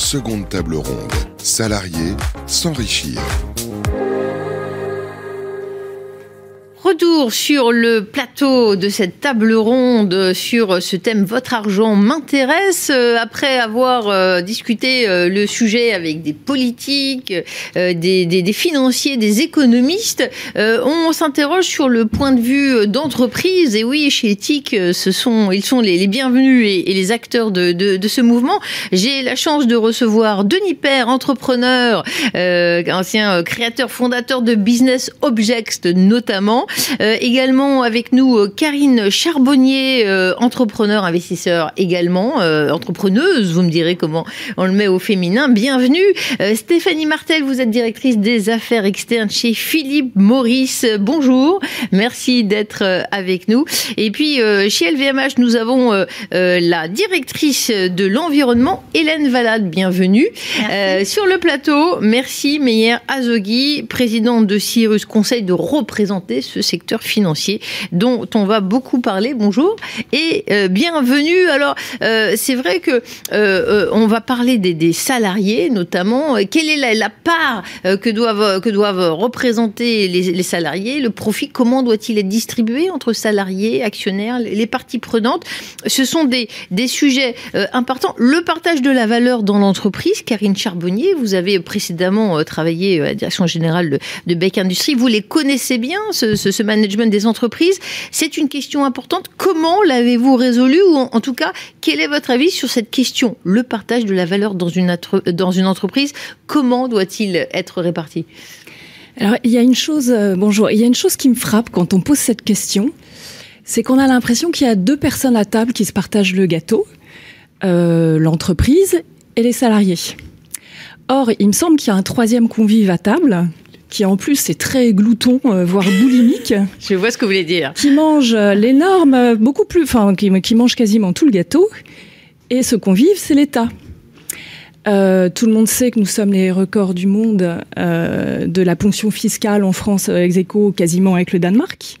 Seconde table ronde. Salariés s'enrichir. Retour sur le plateau de cette table ronde sur ce thème Votre argent m'intéresse. Euh, après avoir euh, discuté euh, le sujet avec des politiques, des, financiers, des économistes, on s'interroge sur le point de vue d'entreprise. Et oui, chez Ethic, ils sont les, bienvenus et, les acteurs de ce mouvement. J'ai la chance de recevoir Denis Père, entrepreneur, ancien créateur, fondateur de Business Objects notamment. Euh, également avec nous euh, Karine Charbonnier, euh, entrepreneur, investisseur également, entrepreneuse, vous me direz comment on le met au féminin. Bienvenue. Stéphanie Martel, vous êtes directrice des affaires externes chez Philippe Maurice. Bonjour. Merci d'être avec nous. Et puis chez LVMH, nous avons la directrice de l'environnement, Hélène Valade. Bienvenue. sur le plateau, merci Meyer Azogui, présidente de Cyrus Conseil, de représenter ce secteur financier dont on va beaucoup parler. Bonjour et euh, bienvenue. Alors euh, c'est vrai que euh, on va parler des, salariés notamment. Quelle est la, part que doivent que doivent représenter les, salariés? Le profit comment doit-il être distribué entre salariés, actionnaires, les parties prenantes? Ce sont des des sujets importants. Le partage de la valeur dans l'entreprise. Karine Charbonnier, vous avez précédemment travaillé à la direction générale de, Beck Industries. Vous les connaissez bien ce, management des entreprises. C'est une question importante. Comment l'avez-vous résolu ou en, tout cas, quel est votre avis sur cette question Le partage de la valeur dans une, dans une entreprise, comment doit-il être réparti? Alors, il y a une chose, euh, bonjour, il y a une chose qui me frappe quand on pose cette question, c'est qu'on a l'impression qu'il y a deux personnes à table qui se partagent le gâteau, euh, l'entreprise et les salariés. Or, il me semble qu'il y a un troisième convive à table, qui en plus est très glouton, euh, voire boulimique. Je vois ce que vous voulez dire. Qui mange euh, l'énorme, euh, beaucoup plus, enfin, qui, qui, mange quasiment tout le gâteau. Et ce convive, c'est l'État. Euh, tout le monde sait que nous sommes les records du monde euh, de la ponction fiscale en France, ex aequo quasiment avec le Danemark.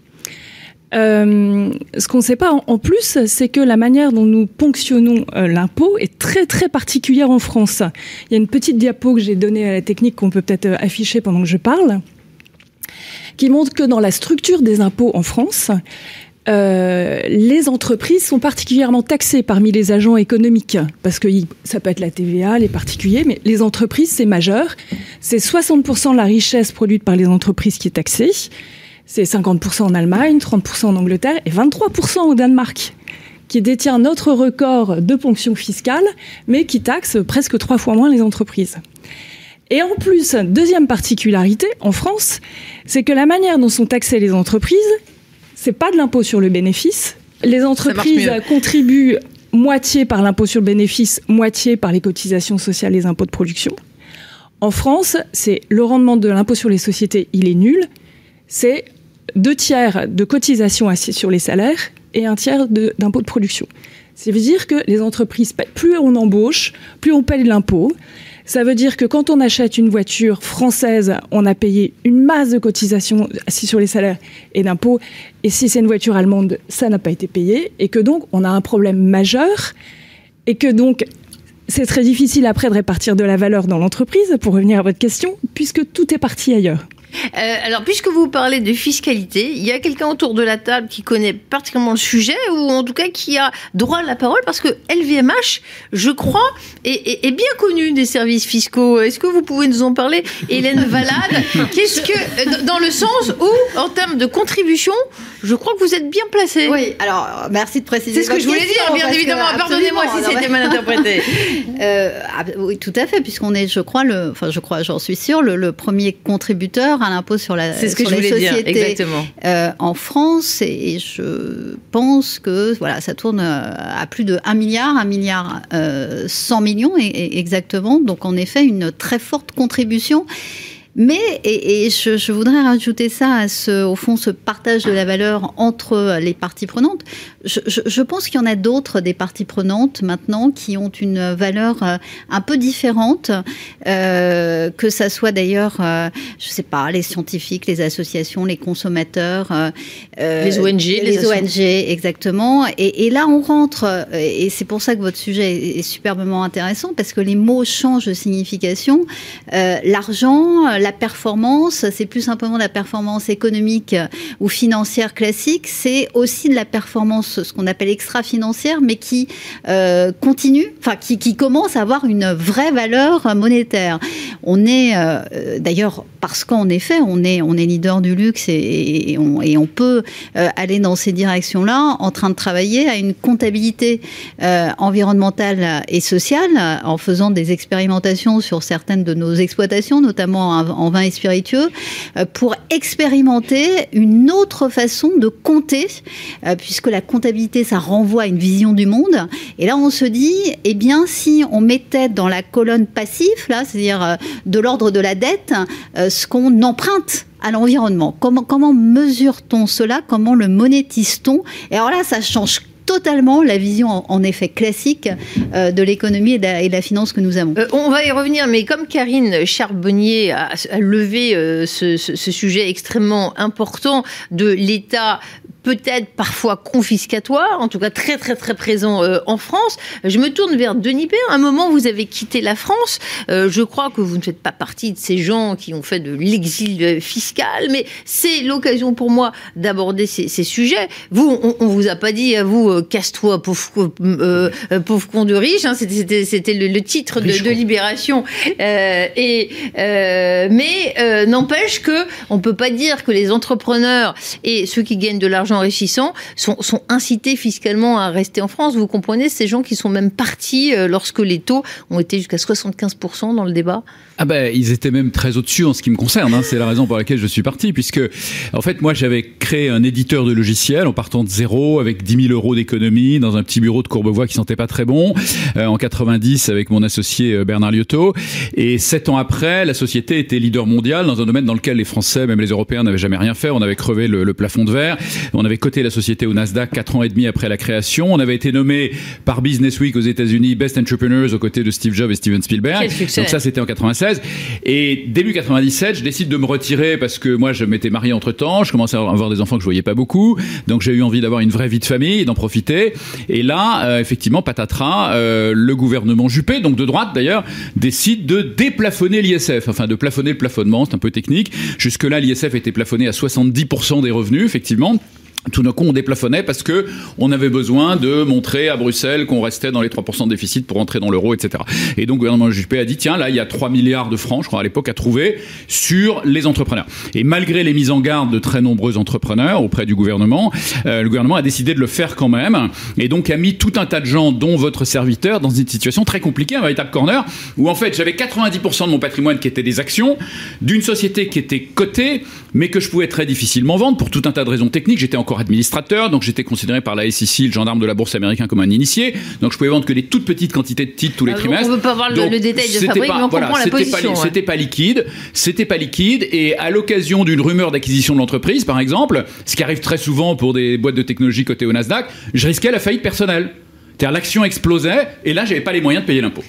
Euh, ce qu'on ne sait pas en, plus, c'est que la manière dont nous ponctionnons euh, l'impôt est très très particulière en France. Il y a une petite diapo que j'ai donnée à la technique qu'on peut peut-être euh, afficher pendant que je parle, qui montre que dans la structure des impôts en France, euh, les entreprises sont particulièrement taxées parmi les agents économiques, parce que ça peut être la TVA, les particuliers, mais les entreprises, c'est majeur. C'est 60% de la richesse produite par les entreprises qui est taxée. C'est 50% en Allemagne, 30% en Angleterre et 23% au Danemark, qui détient notre record de ponction fiscale, mais qui taxe presque trois fois moins les entreprises. Et en plus, deuxième particularité, en France, c'est que la manière dont sont taxées les entreprises, c'est pas de l'impôt sur le bénéfice. Les entreprises contribuent moitié par l'impôt sur le bénéfice, moitié par les cotisations sociales, les impôts de production. En France, c'est le rendement de l'impôt sur les sociétés, il est nul. C'est deux tiers de cotisations assises sur les salaires et un tiers d'impôts de, production. Ça veut dire que les entreprises, plus on embauche, plus on paye l'impôt. Ça veut dire que quand on achète une voiture française, on a payé une masse de cotisations sur les salaires et d'impôts. Et si c'est une voiture allemande, ça n'a pas été payé. Et que donc, on a un problème majeur. Et que donc, c'est très difficile après de répartir de la valeur dans l'entreprise, pour revenir à votre question, puisque tout est parti ailleurs. Euh, alors, puisque vous parlez de fiscalité, il y a quelqu'un autour de la table qui connaît particulièrement le sujet, ou en tout cas qui a droit à la parole, parce que LVMH, je crois, est, est, bien connu des services fiscaux. Est-ce que vous pouvez nous en parler, Hélène Valade? Qu'est-ce que, dans le sens où, en termes de contribution, je crois que vous êtes bien placé. Oui, alors merci de préciser. C'est ce que je voulais dire, bien évidemment. Pardonnez-moi si c'était mal interprété. euh, ah, oui, tout à fait, puisqu'on est, je crois, le, enfin, je crois, j'en suis sûre, le, le premier contributeur à l'impôt sur la C'est ce que je voulais dire, exactement. Euh, en France, et je pense que voilà, ça tourne euh, à plus de 1 milliard, 1 milliard euh, 100 millions et, et exactement. Donc en effet, une très forte contribution. Mais, et, je, voudrais rajouter ça à ce, au fond, ce partage de la valeur entre les parties prenantes. Je, pense qu'il y en a d'autres des parties prenantes maintenant qui ont une valeur euh, un peu différente, euh, que ça soit d'ailleurs, euh, je sais pas, les scientifiques, les associations, les consommateurs, les ONG, les, ONG, exactement. Et, et, là, on rentre, et c'est pour ça que votre sujet est, superbement intéressant parce que les mots changent de signification. L'argent, la performance, c'est plus simplement la performance économique ou financière classique, c'est aussi de la performance, ce qu'on appelle extra-financière, mais qui euh, continue, enfin qui, commence à avoir une vraie valeur monétaire. On est euh, d'ailleurs parce qu'en effet, on est, on est leader du luxe et, on, peut euh, aller dans ces directions-là en train de travailler à une comptabilité environnementale et sociale en faisant des expérimentations sur certaines de nos exploitations, notamment en vin et spiritueux, pour expérimenter une autre façon de compter, puisque la comptabilité, ça renvoie à une vision du monde. Et là, on se dit, eh bien, si on mettait dans la colonne passif, là, c'est-à-dire euh, de l'ordre de la dette, euh, ce qu'on emprunte à l'environnement. Comment, comment mesure-t-on cela? Comment le monétise-t-on? Et alors là, ça change totalement la vision en, effet classique euh, de l'économie et, de la finance que nous avons. on va y revenir, mais comme Karine Charbonnier a, levé ce, ce, sujet extrêmement important de l'État peut-être parfois confiscatoire, en tout cas très très très présent euh, en France. Je me tourne vers Denis Père. un moment, vous avez quitté la France. Euh, je crois que vous ne faites pas partie de ces gens qui ont fait de l'exil fiscal, mais c'est l'occasion pour moi d'aborder ces, ces, sujets. Vous, on, on, vous a pas dit à vous euh, casse-toi pauvre, pauvre con de riche. Hein, c'était c'était le, le, titre de, de, Libération. et mais n'empêche que on peut pas dire que les entrepreneurs et ceux qui gagnent de l'argent enrichissants sont, sont, incités fiscalement à rester en France. Vous comprenez, ces gens qui sont même partis euh, lorsque les taux ont été jusqu'à 75% dans le débat Ah ben, ils étaient même très au-dessus en ce qui me concerne. Hein. C'est la raison pour laquelle je suis parti, puisque en fait, moi, j'avais créé un éditeur de logiciels en partant de zéro, avec 10 000 euros d'économie, dans un petit bureau de Courbevoie qui sentait pas très bon, euh, en 90 avec mon associé euh, Bernard Liotto. Et sept ans après, la société était leader mondial dans un domaine dans lequel les Français, même les Européens, n'avaient jamais rien fait. On avait crevé le, plafond de verre. Avait coté la société au Nasdaq quatre ans et demi après la création. On avait été nommé par Business Week aux États-Unis Best Entrepreneurs aux côtés de Steve Jobs et Steven Spielberg. Donc ça, c'était en 96. Et début 97, je décide de me retirer parce que moi, je m'étais marié entre temps. Je commençais à avoir des enfants que je voyais pas beaucoup. Donc j'ai eu envie d'avoir une vraie vie de famille, d'en profiter. Et là, euh, effectivement, patatras, euh, le gouvernement Juppé, donc de droite d'ailleurs, décide de déplafonner l'ISF. Enfin, de plafonner le plafonnement. C'est un peu technique. Jusque-là, l'ISF était plafonné à 70% des revenus, effectivement tout d'un coup, on déplafonnait parce que on avait besoin de montrer à Bruxelles qu'on restait dans les 3% de déficit pour entrer dans l'euro, etc. Et donc, le gouvernement Juppé a dit, tiens, là, il y a 3 milliards de francs, je crois, à l'époque, à trouver sur les entrepreneurs. Et malgré les mises en garde de très nombreux entrepreneurs auprès du gouvernement, euh, le gouvernement a décidé de le faire quand même. Et donc, a mis tout un tas de gens, dont votre serviteur, dans une situation très compliquée, un véritable corner, où en fait, j'avais 90% de mon patrimoine qui était des actions d'une société qui était cotée, mais que je pouvais très difficilement vendre pour tout un tas de raisons techniques. J'étais administrateur, donc j'étais considéré par la SEC, le gendarme de la bourse américaine, comme un initié. Donc je pouvais vendre que des toutes petites quantités de titres tous les ah, trimestres. On ne peut pas voir le, détail de fabrique, pas, mais on comprend la position. C'était pas liquide, c'était pas liquide, et à l'occasion d'une rumeur d'acquisition de l'entreprise, par exemple, ce qui arrive très souvent pour des boîtes de technologie cotées au Nasdaq, je risquais la faillite personnelle. C'est-à-dire l'action explosait, et là j'avais pas les moyens de payer l'impôt.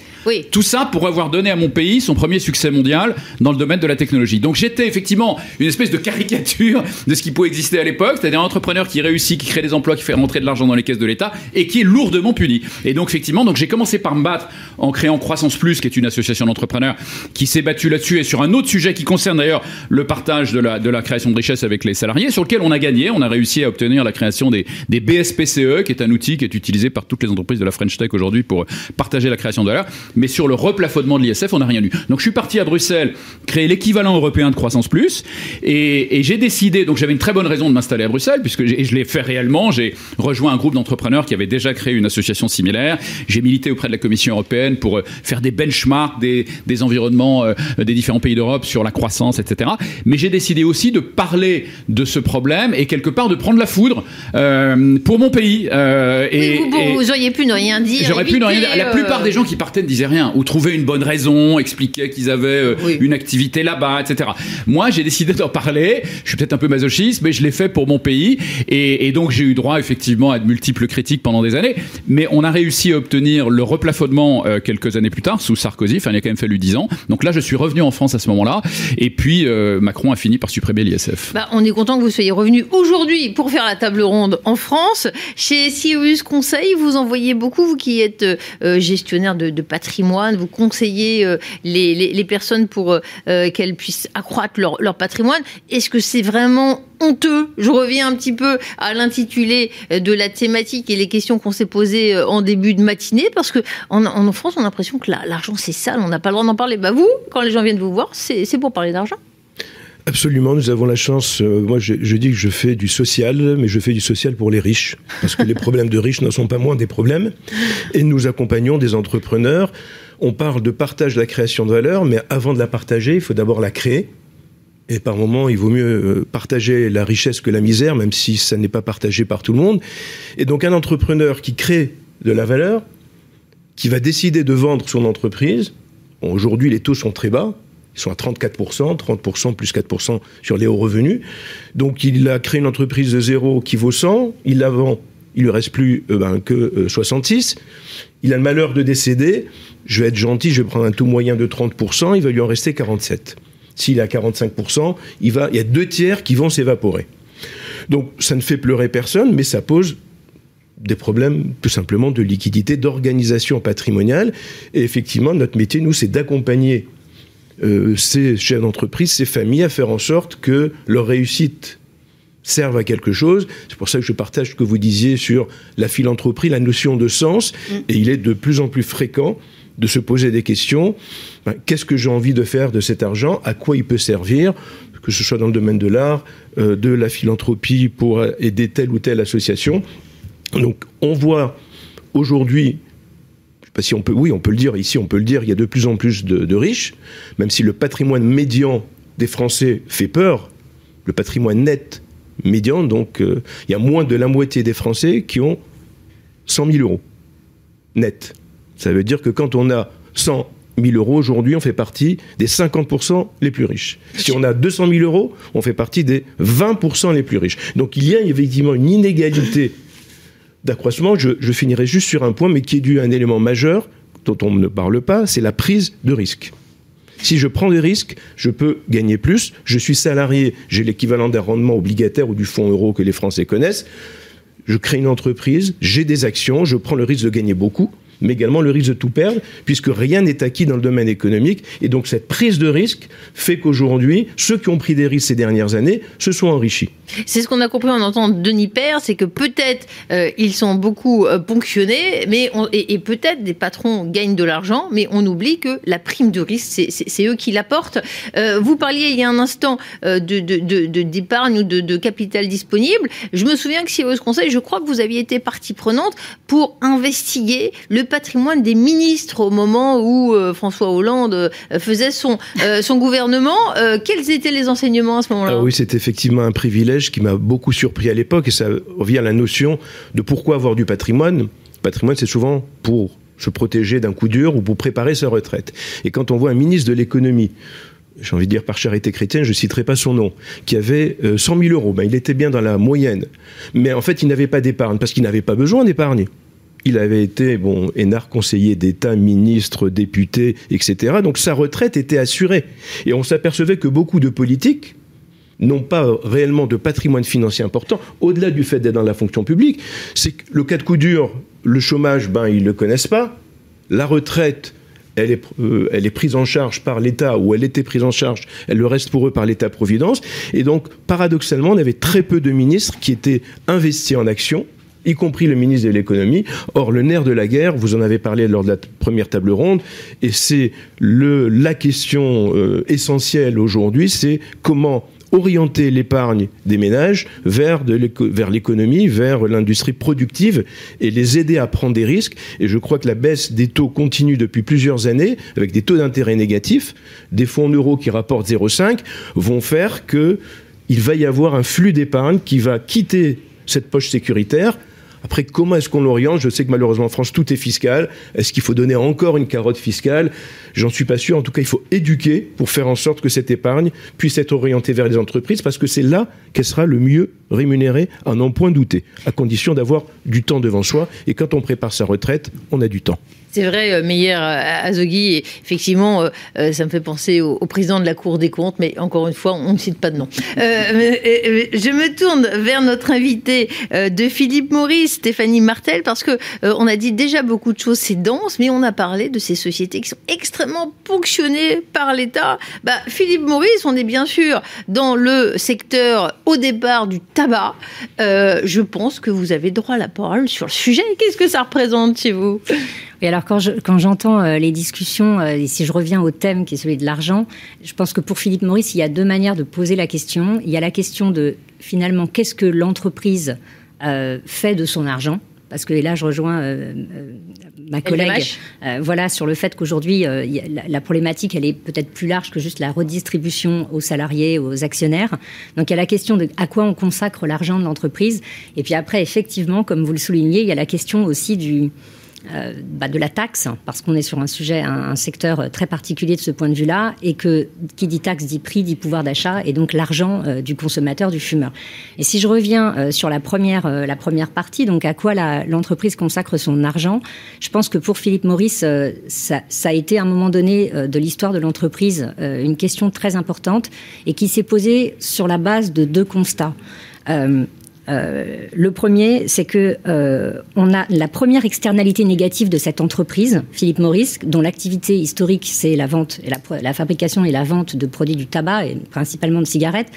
Tout ça pour avoir donné à mon pays son premier succès mondial dans le domaine de la technologie. Donc j'étais effectivement une espèce de caricature de ce qui pouvait exister à l'époque, c'est-à-dire un entrepreneur qui réussit, qui crée des emplois, qui fait rentrer de l'argent dans les caisses de l'État et qui est lourdement puni. Et donc effectivement, donc j'ai commencé par me battre en créant Croissance Plus, qui est une association d'entrepreneurs qui s'est battue là-dessus et sur un autre sujet qui concerne d'ailleurs le partage de la, de la création de richesse avec les salariés, sur lequel on a gagné. On a réussi à obtenir la création des, des BSPCE, qui est un outil qui est utilisé par toutes les entreprises de la French Tech aujourd'hui pour partager la création de valeur. Mais sur le replafonnement de l'ISF, on n'a rien eu. Donc je suis parti à Bruxelles créer l'équivalent européen de croissance plus, et, j'ai décidé, donc j'avais une très bonne raison de m'installer à Bruxelles, puisque je l'ai fait réellement, j'ai rejoint un groupe d'entrepreneurs qui avait déjà créé une association similaire, j'ai milité auprès de la Commission européenne pour euh, faire des benchmarks des, des environnements euh, des différents pays d'Europe sur la croissance, etc. Mais j'ai décidé aussi de parler de ce problème et quelque part de prendre la foudre euh, pour mon pays. et, vous, auriez pu ne rien dire. J'aurais pu ne rien dire. La plupart des gens qui partaient disaient rien, ou trouvaient une bonne raison, expliquaient qu'ils avaient euh, une activité là-bas, etc. Moi, j'ai décidé d'en parler. Je suis peut-être un peu masochiste, mais je l'ai fait pour mon pays, et, et donc j'ai eu droit effectivement à de multiples critiques pendant des années. Mais on a réussi à obtenir le replafonnement euh, quelques années plus tard sous Sarkozy. Enfin, il a quand même fallu dix ans. Donc là, je suis revenu en France à ce moment-là, et puis euh, Macron a fini par supprimer l'ISF. Bah, on est content que vous soyez revenu aujourd'hui pour faire la table ronde en France. Chez Sirius Conseil, vous en voyez beaucoup, vous qui êtes euh, gestionnaire de, de, patrimoine, vous conseillez euh, les, personnes pour euh, qu'elles puissent accroître leur, patrimoine. Est-ce que c'est vraiment honteux? Je reviens un petit peu à l'intitulé de la thématique et les questions qu'on s'est posées en début de matinée, parce que en France, on a l'impression que l'argent c'est sale, on n'a pas le droit d'en parler. Bah vous, quand les gens viennent vous voir, c'est pour parler d'argent. Absolument, nous avons la chance. Euh, moi, je, dis que je fais du social, mais je fais du social pour les riches, parce que les problèmes de riches ne sont pas moins des problèmes. Et nous accompagnons des entrepreneurs. On parle de partage de la création de valeur, mais avant de la partager, il faut d'abord la créer. Et par moment, il vaut mieux partager la richesse que la misère, même si ça n'est pas partagé par tout le monde. Et donc, un entrepreneur qui crée de la valeur, qui va décider de vendre son entreprise. Aujourd'hui, les taux sont très bas. Ils sont à 34%, 30% plus 4% sur les hauts revenus. Donc il a créé une entreprise de zéro qui vaut 100, il la vend, il lui reste plus euh, ben, que euh, 66. Il a le malheur de décéder, je vais être gentil, je vais prendre un taux moyen de 30%, il va lui en rester 47. S'il est à 45%, il, y a deux tiers qui vont s'évaporer. Donc ça ne fait pleurer personne, mais ça pose des problèmes tout simplement de liquidité, d'organisation patrimoniale. Et effectivement, notre métier, nous, c'est d'accompagner euh, ces chefs d'entreprise, ces familles, à faire en sorte que leur réussite serve à quelque chose. C'est pour ça que je partage ce que vous disiez sur la philanthropie, la notion de sens, mm. et il est de plus en plus fréquent de se poser des questions. Ben, Qu'est-ce que j'ai envie de faire de cet argent? À quoi il peut servir? Que ce soit dans le domaine de l'art, euh, de la philanthropie pour aider telle ou telle association. Donc on voit aujourd'hui oui, on peut le dire ici, on peut le dire, il y a de plus en plus de, de riches, même si le patrimoine médian des Français fait peur, le patrimoine net médian, donc euh, il y a moins de la moitié des Français qui ont 100 000 euros net. Ça veut dire que quand on a 100 000 euros aujourd'hui, on fait partie des 50% les plus riches. Si on a 200 000 euros, on fait partie des 20% les plus riches. Donc il y a effectivement une inégalité d'accroissement, je, finirai juste sur un point, mais qui est dû à un élément majeur dont on ne parle pas, c'est la prise de risque. Si je prends des risques, je peux gagner plus. Je suis salarié, j'ai l'équivalent d'un rendement obligataire ou du fonds euro que les Français connaissent. Je crée une entreprise, j'ai des actions, je prends le risque de gagner beaucoup mais également le risque de tout perdre, puisque rien n'est acquis dans le domaine économique. Et donc cette prise de risque fait qu'aujourd'hui, ceux qui ont pris des risques ces dernières années se sont enrichis. C'est ce qu'on a compris en entendant Denis Père, c'est que peut-être euh, ils sont beaucoup euh, ponctionnés, mais et, peut-être des patrons gagnent de l'argent, mais on oublie que la prime de risque, c'est eux qui l'apportent. Euh, vous parliez il y a un instant euh, de d'épargne de, de, ou de, capital disponible. Je me souviens que si vous Conseil, je crois que vous aviez été partie prenante pour investiguer le patrimoine des ministres au moment où euh, François Hollande euh, faisait son, euh, son gouvernement. quels étaient les enseignements à ce moment-là? Ah Oui, c'est effectivement un privilège qui m'a beaucoup surpris à l'époque et ça revient à la notion de pourquoi avoir du patrimoine. Le patrimoine, c'est souvent pour se protéger d'un coup dur ou pour préparer sa retraite. Et quand on voit un ministre de l'économie j'ai envie de dire par charité chrétienne, je ne citerai pas son nom, qui avait euh, 100 000 euros. Ben, il était bien dans la moyenne. Mais en fait, il n'avait pas d'épargne parce qu'il n'avait pas besoin d'épargner. Il avait été, bon, énarque conseiller d'État, ministre, député, etc. Donc sa retraite était assurée. Et on s'apercevait que beaucoup de politiques n'ont pas réellement de patrimoine financier important, au-delà du fait d'être dans la fonction publique. C'est le cas de coup dur, le chômage, ben, ils ne le connaissent pas. La retraite, elle est, euh, elle est, prise en charge par l'État, ou elle était prise en charge, elle le reste pour eux par l'État-providence. Et donc, paradoxalement, on avait très peu de ministres qui étaient investis en action, y compris le ministre de l'économie. Or, le nerf de la guerre, vous en avez parlé lors de la première table ronde, et c'est la question euh, essentielle aujourd'hui, c'est comment orienter l'épargne des ménages vers, l'économie, vers l'industrie productive et les aider à prendre des risques. Et je crois que la baisse des taux continue depuis plusieurs années, avec des taux d'intérêt négatifs, des fonds en euros qui rapportent 0,5, vont faire que il va y avoir un flux d'épargne qui va quitter cette poche sécuritaire Après, comment est-ce qu'on l'oriente? Je sais que malheureusement en France, tout est fiscal. Est-ce qu'il faut donner encore une carotte fiscale? J'en suis pas sûr. En tout cas, il faut éduquer pour faire en sorte que cette épargne puisse être orientée vers les entreprises parce que c'est là qu'elle sera le mieux rémunérée, à n'en point douter, à condition d'avoir du temps devant soi. Et quand on prépare sa retraite, on a du temps. C'est vrai, euh, Meyer Azogui, et effectivement, euh, euh, ça me fait penser au, président de la Cour des comptes, mais encore une fois, on ne cite pas de nom. je me tourne vers notre invité de Philippe Maurice, Stéphanie Martel, parce que on a dit déjà beaucoup de choses, c'est dense, mais on a parlé de ces sociétés qui sont extrêmement ponctionnées par l'État. Bah, Philippe Maurice, on est bien sûr dans le secteur au départ du tabac. je pense que vous avez droit à la parole sur le sujet. Qu'est-ce que ça représente chez vous? Et alors quand j'entends euh, les discussions, euh, et si je reviens au thème qui est celui de l'argent, je pense que pour Philippe Maurice, il y a deux manières de poser la question. Il y a la question de finalement qu'est-ce que l'entreprise euh, fait de son argent parce que là, je rejoins ma collègue, voilà, sur le fait qu'aujourd'hui, la, la, problématique, elle est peut-être plus large que juste la redistribution aux salariés, aux actionnaires. Donc, il y a la question de à quoi on consacre l'argent de l'entreprise. Et puis après, effectivement, comme vous le soulignez, il y a la question aussi du, euh, bah, de la taxe, parce qu'on est sur un sujet, un, secteur très particulier de ce point de vue-là, et que qui dit taxe dit prix, dit pouvoir d'achat, et donc l'argent euh, du consommateur, du fumeur. Et si je reviens euh, sur la première, la première partie, donc à quoi l'entreprise consacre son argent, je pense que pour Philippe Maurice, ça, a été à un moment donné de l'histoire de l'entreprise une question très importante et qui s'est posée sur la base de deux constats. Euh, le premier, c'est que euh, on a la première externalité négative de cette entreprise, Philippe Maurice, dont l'activité historique c'est la vente, la, fabrication et la vente de produits du tabac et principalement de cigarettes.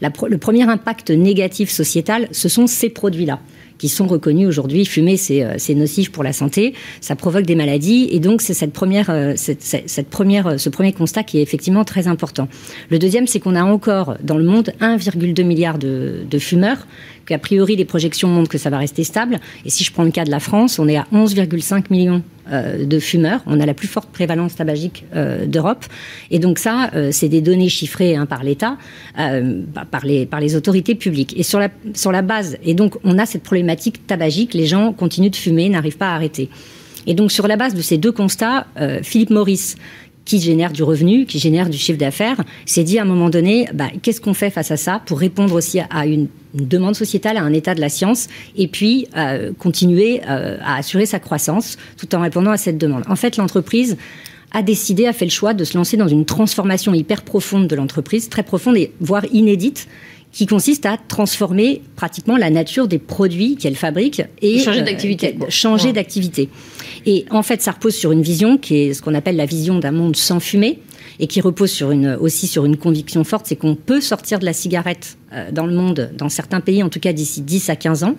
le premier impact négatif sociétal, ce sont ces produits-là qui sont reconnus aujourd'hui. Fumer, euh, c'est nocif pour la santé, ça provoque des maladies, et donc c'est cette première, euh, cette, première, euh, ce premier constat qui est effectivement très important. Le deuxième, c'est qu'on a encore dans le monde 1,2 milliard de, de fumeurs qu'a priori les projections montrent que ça va rester stable. Et si je prends le cas de la France, on est à 11,5 millions euh, de fumeurs. On a la plus forte prévalence tabagique euh, d'Europe. Et donc ça, euh, c'est des données chiffrées hein, par l'État, bah, par, les, autorités publiques. Et sur la, sur la base, et donc on a cette problématique tabagique, les gens continuent de fumer, n'arrivent pas à arrêter. Et donc sur la base de ces deux constats, Philippe Maurice, qui génère du revenu, qui génère du chiffre d'affaires, s'est dit à un moment donné, bah, qu'est-ce qu'on fait face à ça pour répondre aussi à une, demande sociétale, à un état de la science, et puis euh, continuer euh, à assurer sa croissance tout en répondant à cette demande. En fait, l'entreprise a décidé, a fait le choix de se lancer dans une transformation hyper profonde de l'entreprise, très profonde et voire inédite, qui consiste à transformer pratiquement la nature des produits qu'elle fabrique et changer d'activité. Euh, changer d'activité. Et en fait, ça repose sur une vision qui est ce qu'on appelle la vision d'un monde sans fumée et qui repose sur une, aussi sur une conviction forte, c'est qu'on peut sortir de la cigarette euh, dans le monde, dans certains pays, en tout cas d'ici 10 à 15 ans.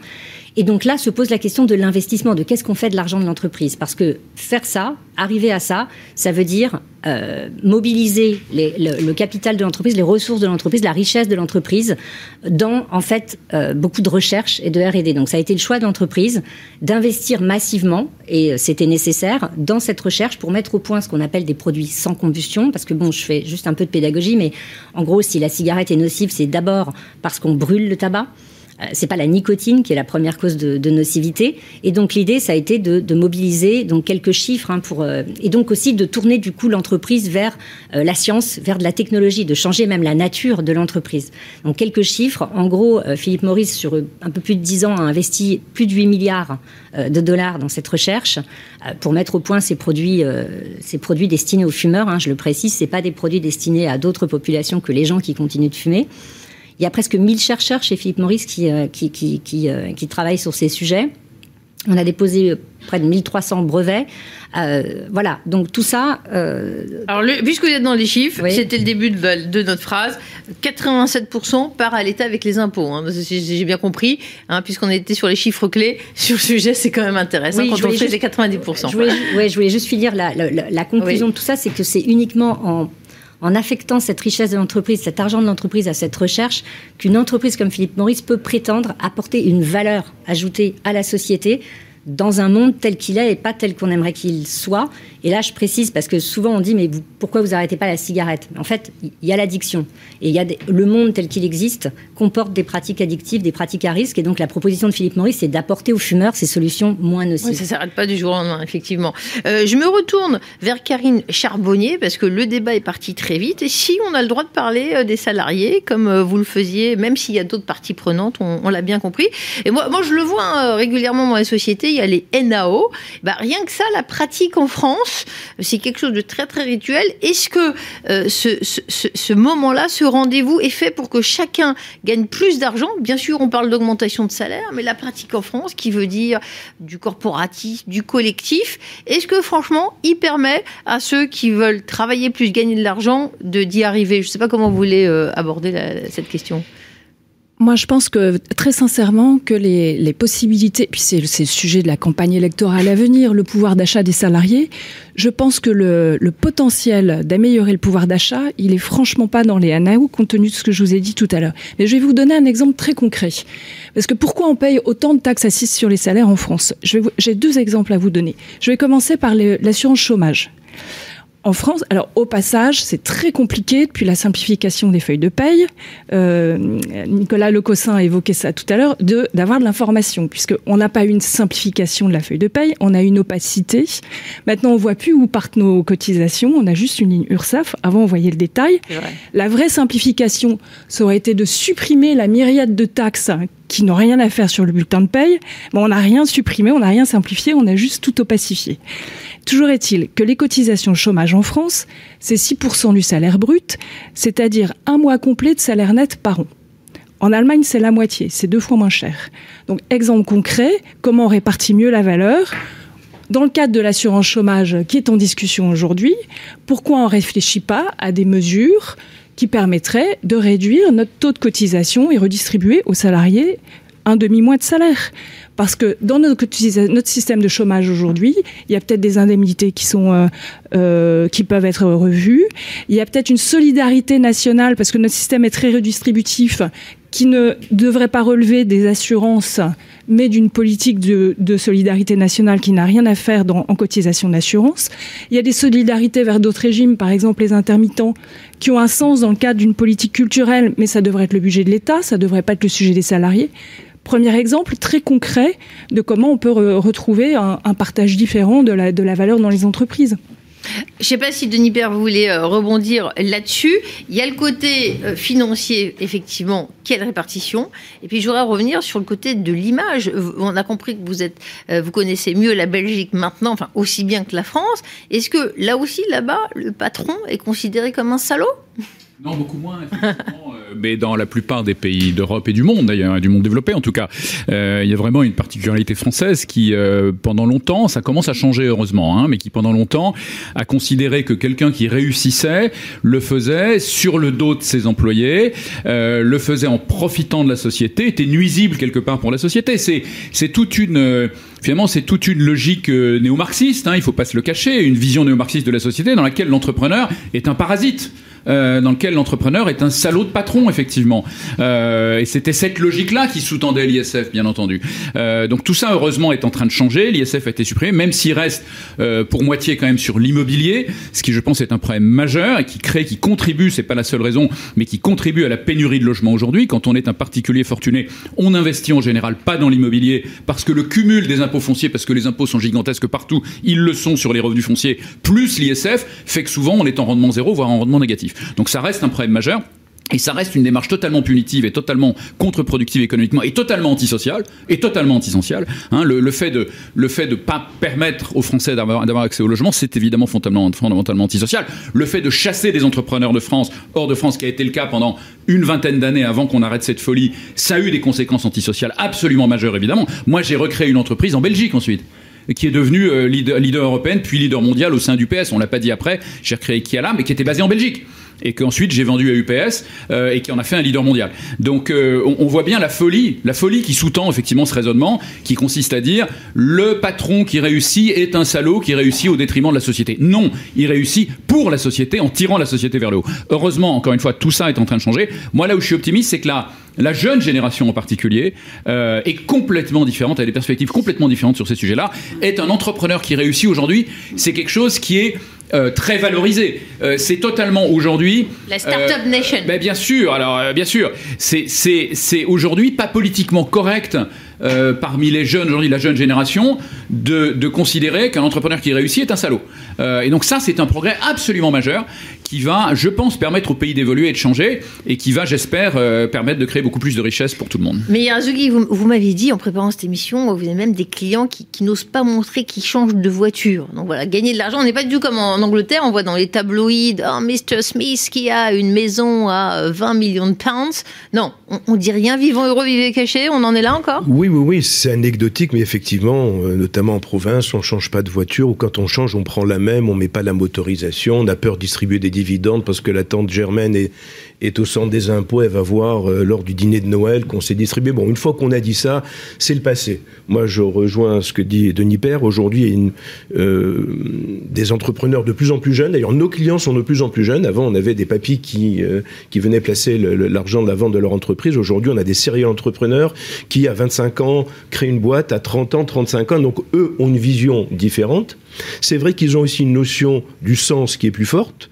Et donc là se pose la question de l'investissement, de qu'est-ce qu'on fait de l'argent de l'entreprise. Parce que faire ça, arriver à ça, ça veut dire euh, mobiliser le, capital de l'entreprise, les ressources de l'entreprise, la richesse de l'entreprise dans en fait euh, beaucoup de recherche et de R&D. Donc ça a été le choix de l'entreprise d'investir massivement et c'était nécessaire dans cette recherche pour mettre au point ce qu'on appelle des produits sans combustion. Parce que bon, je fais juste un peu de pédagogie, mais en gros, si la cigarette est nocive, c'est d'abord parce qu'on brûle le tabac. Euh, c'est pas la nicotine qui est la première cause de, nocivité. Et donc l'idée, ça a été de, mobiliser donc quelques chiffres hein, pour euh, et donc aussi de tourner du coup l'entreprise vers euh, la science, vers de la technologie, de changer même la nature de l'entreprise. Donc quelques chiffres. En gros, Philippe Maurice sur un peu plus de 10 ans a investi plus de 8 milliards de dollars dans cette recherche pour mettre au point ces produits, ces produits destinés aux fumeurs. Hein, je le précise, c'est pas des produits destinés à d'autres populations que les gens qui continuent de fumer. Il y a presque 1000 chercheurs chez Philippe Maurice qui, euh, qui, qui, qui, euh, qui travaillent sur ces sujets. On a déposé près de 1300 brevets. Euh, voilà, donc tout ça. Euh... Alors, le, puisque vous êtes dans les chiffres, c'était le début de, de, notre phrase 87% part à l'État avec les impôts. Hein, J'ai bien compris, hein, puisqu'on était sur les chiffres clés sur le sujet, c'est quand même intéressant quand on fait les 90%. Je voulais, ouais, je voulais juste finir la, la, la conclusion de tout ça c'est que c'est uniquement en en affectant cette richesse de l'entreprise, cet argent de l'entreprise à cette recherche, qu'une entreprise comme Philippe Maurice peut prétendre apporter une valeur ajoutée à la société dans un monde tel qu'il est et pas tel qu'on aimerait qu'il soit. Et là, je précise parce que souvent on dit mais pourquoi vous arrêtez pas la cigarette? En fait, il y a l'addiction et y a le monde tel qu'il existe comporte des pratiques addictives, des pratiques à risque. Et donc la proposition de Philippe Maurice, c'est d'apporter aux fumeurs ces solutions moins nocives. Oui, ça s'arrête pas du jour au lendemain, effectivement. Euh, je me retourne vers Karine Charbonnier parce que le débat est parti très vite. Et si on a le droit de parler euh, des salariés comme euh, vous le faisiez, même s'il y a d'autres parties prenantes, on, l'a bien compris. Et moi, moi, je le vois hein, régulièrement dans les sociétés. Il y a les NAO. Bah, rien que ça, la pratique en France, c'est quelque chose de très très rituel. Est-ce que ce, ce, ce moment-là, ce rendez-vous est fait pour que chacun gagne plus d'argent? Bien sûr, on parle d'augmentation de salaire, mais la pratique en France, qui veut dire du corporatif, du collectif, est-ce que franchement, il permet à ceux qui veulent travailler plus, gagner de l'argent, de d'y arriver? Je ne sais pas comment vous voulez euh, aborder cette question. Moi, je pense que très sincèrement que les, les possibilités, puis c'est le sujet de la campagne électorale à venir, le pouvoir d'achat des salariés, je pense que le, le potentiel d'améliorer le pouvoir d'achat, il est franchement pas dans les ANAO, compte tenu de ce que je vous ai dit tout à l'heure. Mais je vais vous donner un exemple très concret. Parce que pourquoi on paye autant de taxes assises sur les salaires en France? J'ai deux exemples à vous donner. Je vais commencer par l'assurance chômage en France, alors au passage, c'est très compliqué depuis la simplification des feuilles de paye. Euh, Nicolas Lecossin a évoqué ça tout à l'heure, de d'avoir de l'information, puisque on n'a pas eu une simplification de la feuille de paye, on a une opacité. Maintenant, on voit plus où partent nos cotisations, on a juste une ligne URSAF. Avant, on voyait le détail. La vraie simplification, ça aurait été de supprimer la myriade de taxes qui n'ont rien à faire sur le bulletin de paye. Bon, on n'a rien supprimé, on n'a rien simplifié, on a juste tout opacifié. Toujours est-il que les cotisations chômage en France, c'est 6% du salaire brut, c'est-à-dire un mois complet de salaire net par an. En Allemagne, c'est la moitié, c'est deux fois moins cher. Donc, exemple concret, comment on répartit mieux la valeur? Dans le cadre de l'assurance chômage qui est en discussion aujourd'hui, pourquoi on ne réfléchit pas à des mesures qui permettraient de réduire notre taux de cotisation et redistribuer aux salariés un demi-mois de salaire parce que dans notre, notre système de chômage aujourd'hui, il y a peut-être des indemnités qui sont euh, euh, qui peuvent être revues. Il y a peut-être une solidarité nationale parce que notre système est très redistributif, qui ne devrait pas relever des assurances, mais d'une politique de, solidarité nationale qui n'a rien à faire dans, en cotisation d'assurance. Il y a des solidarités vers d'autres régimes, par exemple les intermittents, qui ont un sens dans le cadre d'une politique culturelle, mais ça devrait être le budget de l'État, ça devrait pas être le sujet des salariés. Premier exemple très concret de comment on peut retrouver un, partage différent de la valeur dans les entreprises. Je ne sais pas si Denis Père voulait euh, rebondir là-dessus. Il y a le côté euh, financier, effectivement, quelle répartition. Et puis je voudrais revenir sur le côté de l'image. On a compris que vous êtes, euh, vous connaissez mieux la Belgique maintenant, enfin aussi bien que la France. Est-ce que là aussi, là-bas, le patron est considéré comme un salaud? Non, beaucoup moins, effectivement. Euh, mais dans la plupart des pays d'Europe et du monde, d'ailleurs, du monde développé en tout cas, euh, il y a vraiment une particularité française qui, euh, pendant longtemps, ça commence à changer heureusement, hein, mais qui pendant longtemps a considéré que quelqu'un qui réussissait le faisait sur le dos de ses employés, le faisait en profitant de la société, était nuisible quelque part pour la société. C'est c'est toute une finalement, c'est toute une logique néo-marxiste, hein, il faut pas se le cacher, une vision néo-marxiste de la société dans laquelle l'entrepreneur est un parasite. Euh, dans lequel l'entrepreneur est un salaud de patron, effectivement. Euh, et c'était cette logique-là qui sous-tendait l'ISF, bien entendu. Euh, donc tout ça, heureusement, est en train de changer. L'ISF a été supprimé, même s'il reste euh, pour moitié quand même sur l'immobilier, ce qui, je pense, est un problème majeur et qui crée, qui contribue, c'est pas la seule raison, mais qui contribue à la pénurie de logements aujourd'hui. Quand on est un particulier fortuné, on investit en général pas dans l'immobilier parce que le cumul des impôts fonciers, parce que les impôts sont gigantesques partout, ils le sont sur les revenus fonciers, plus l'ISF, fait que souvent on est en rendement zéro, voire en rendement négatif. Donc ça reste un problème majeur. Et ça reste une démarche totalement punitive et totalement contre-productive économiquement et totalement antisociale et totalement. Hein, le, le, fait de le fait de pas permettre aux Français d'avoir accès au logement, c'est évidemment fondamentalement, fondamentalement antisocial. Le fait de chasser des entrepreneurs de France hors de France, qui a été le cas pendant une vingtaine d'années avant qu'on arrête cette folie, ça a eu des conséquences antisociales absolument majeures évidemment. Moi, j'ai recréé une entreprise en Belgique ensuite qui est devenue euh, leader, leader, européenne, puis leader mondial au sein du PS. On l'a pas dit après. J'ai recréé Kiala, mais qui était basé en Belgique. Et qu'ensuite j'ai vendu à UPS euh, et qui en a fait un leader mondial. Donc euh, on, on, voit bien la folie, la folie qui sous-tend effectivement ce raisonnement, qui consiste à dire le patron qui réussit est un salaud qui réussit au détriment de la société. Non, il réussit pour la société en tirant la société vers le haut. Heureusement, encore une fois, tout ça est en train de changer. Moi, là où je suis optimiste, c'est que là, la jeune génération en particulier euh, est complètement différente, elle a des perspectives complètement différentes sur ces sujets-là. Est un entrepreneur qui réussit aujourd'hui, c'est quelque chose qui est euh, très valorisé. Euh, c'est totalement aujourd'hui. La Startup Nation. Ben bien sûr, alors bien sûr, c'est aujourd'hui pas politiquement correct euh, parmi les jeunes, aujourd'hui la jeune génération, de, de considérer qu'un entrepreneur qui réussit est un salaud. Euh, et donc ça, c'est un progrès absolument majeur qui va, je pense, permettre au pays d'évoluer et de changer, et qui va, j'espère, euh, permettre de créer beaucoup plus de richesses pour tout le monde. Mais Yarzugi, vous, vous m'avez dit en préparant cette émission, vous avez même des clients qui, qui n'osent pas montrer qu'ils changent de voiture. Donc voilà, gagner de l'argent, on n'est pas du tout comme en, Angleterre, on voit dans les tabloïds, oh, Mr. Smith qui a une maison à 20 millions de pounds. Non, on, on dit rien, vivons heureux, vivez cachés, on en est là encore? Oui, oui, oui, c'est anecdotique, mais effectivement, euh, notamment en province, on change pas de voiture, ou quand on change, on prend la même, on met pas la motorisation, on a peur de distribuer des dividendes parce que la tante Germaine est, est au centre des impôts, elle va voir euh, lors du dîner de Noël qu'on s'est distribué. Bon, une fois qu'on a dit ça, c'est le passé. Moi, je rejoins ce que dit Denis Père. Aujourd'hui, une, euh, des entrepreneurs de plus en plus jeunes. D'ailleurs, nos clients sont de plus en plus jeunes. Avant, on avait des papis qui, euh, qui venaient placer l'argent de la vente de leur entreprise. Aujourd'hui, on a des sérieux entrepreneurs qui, à 25 ans, créent une boîte, à 30 ans, 35 ans. Donc, eux ont une vision différente. C'est vrai qu'ils ont aussi une notion du sens qui est plus forte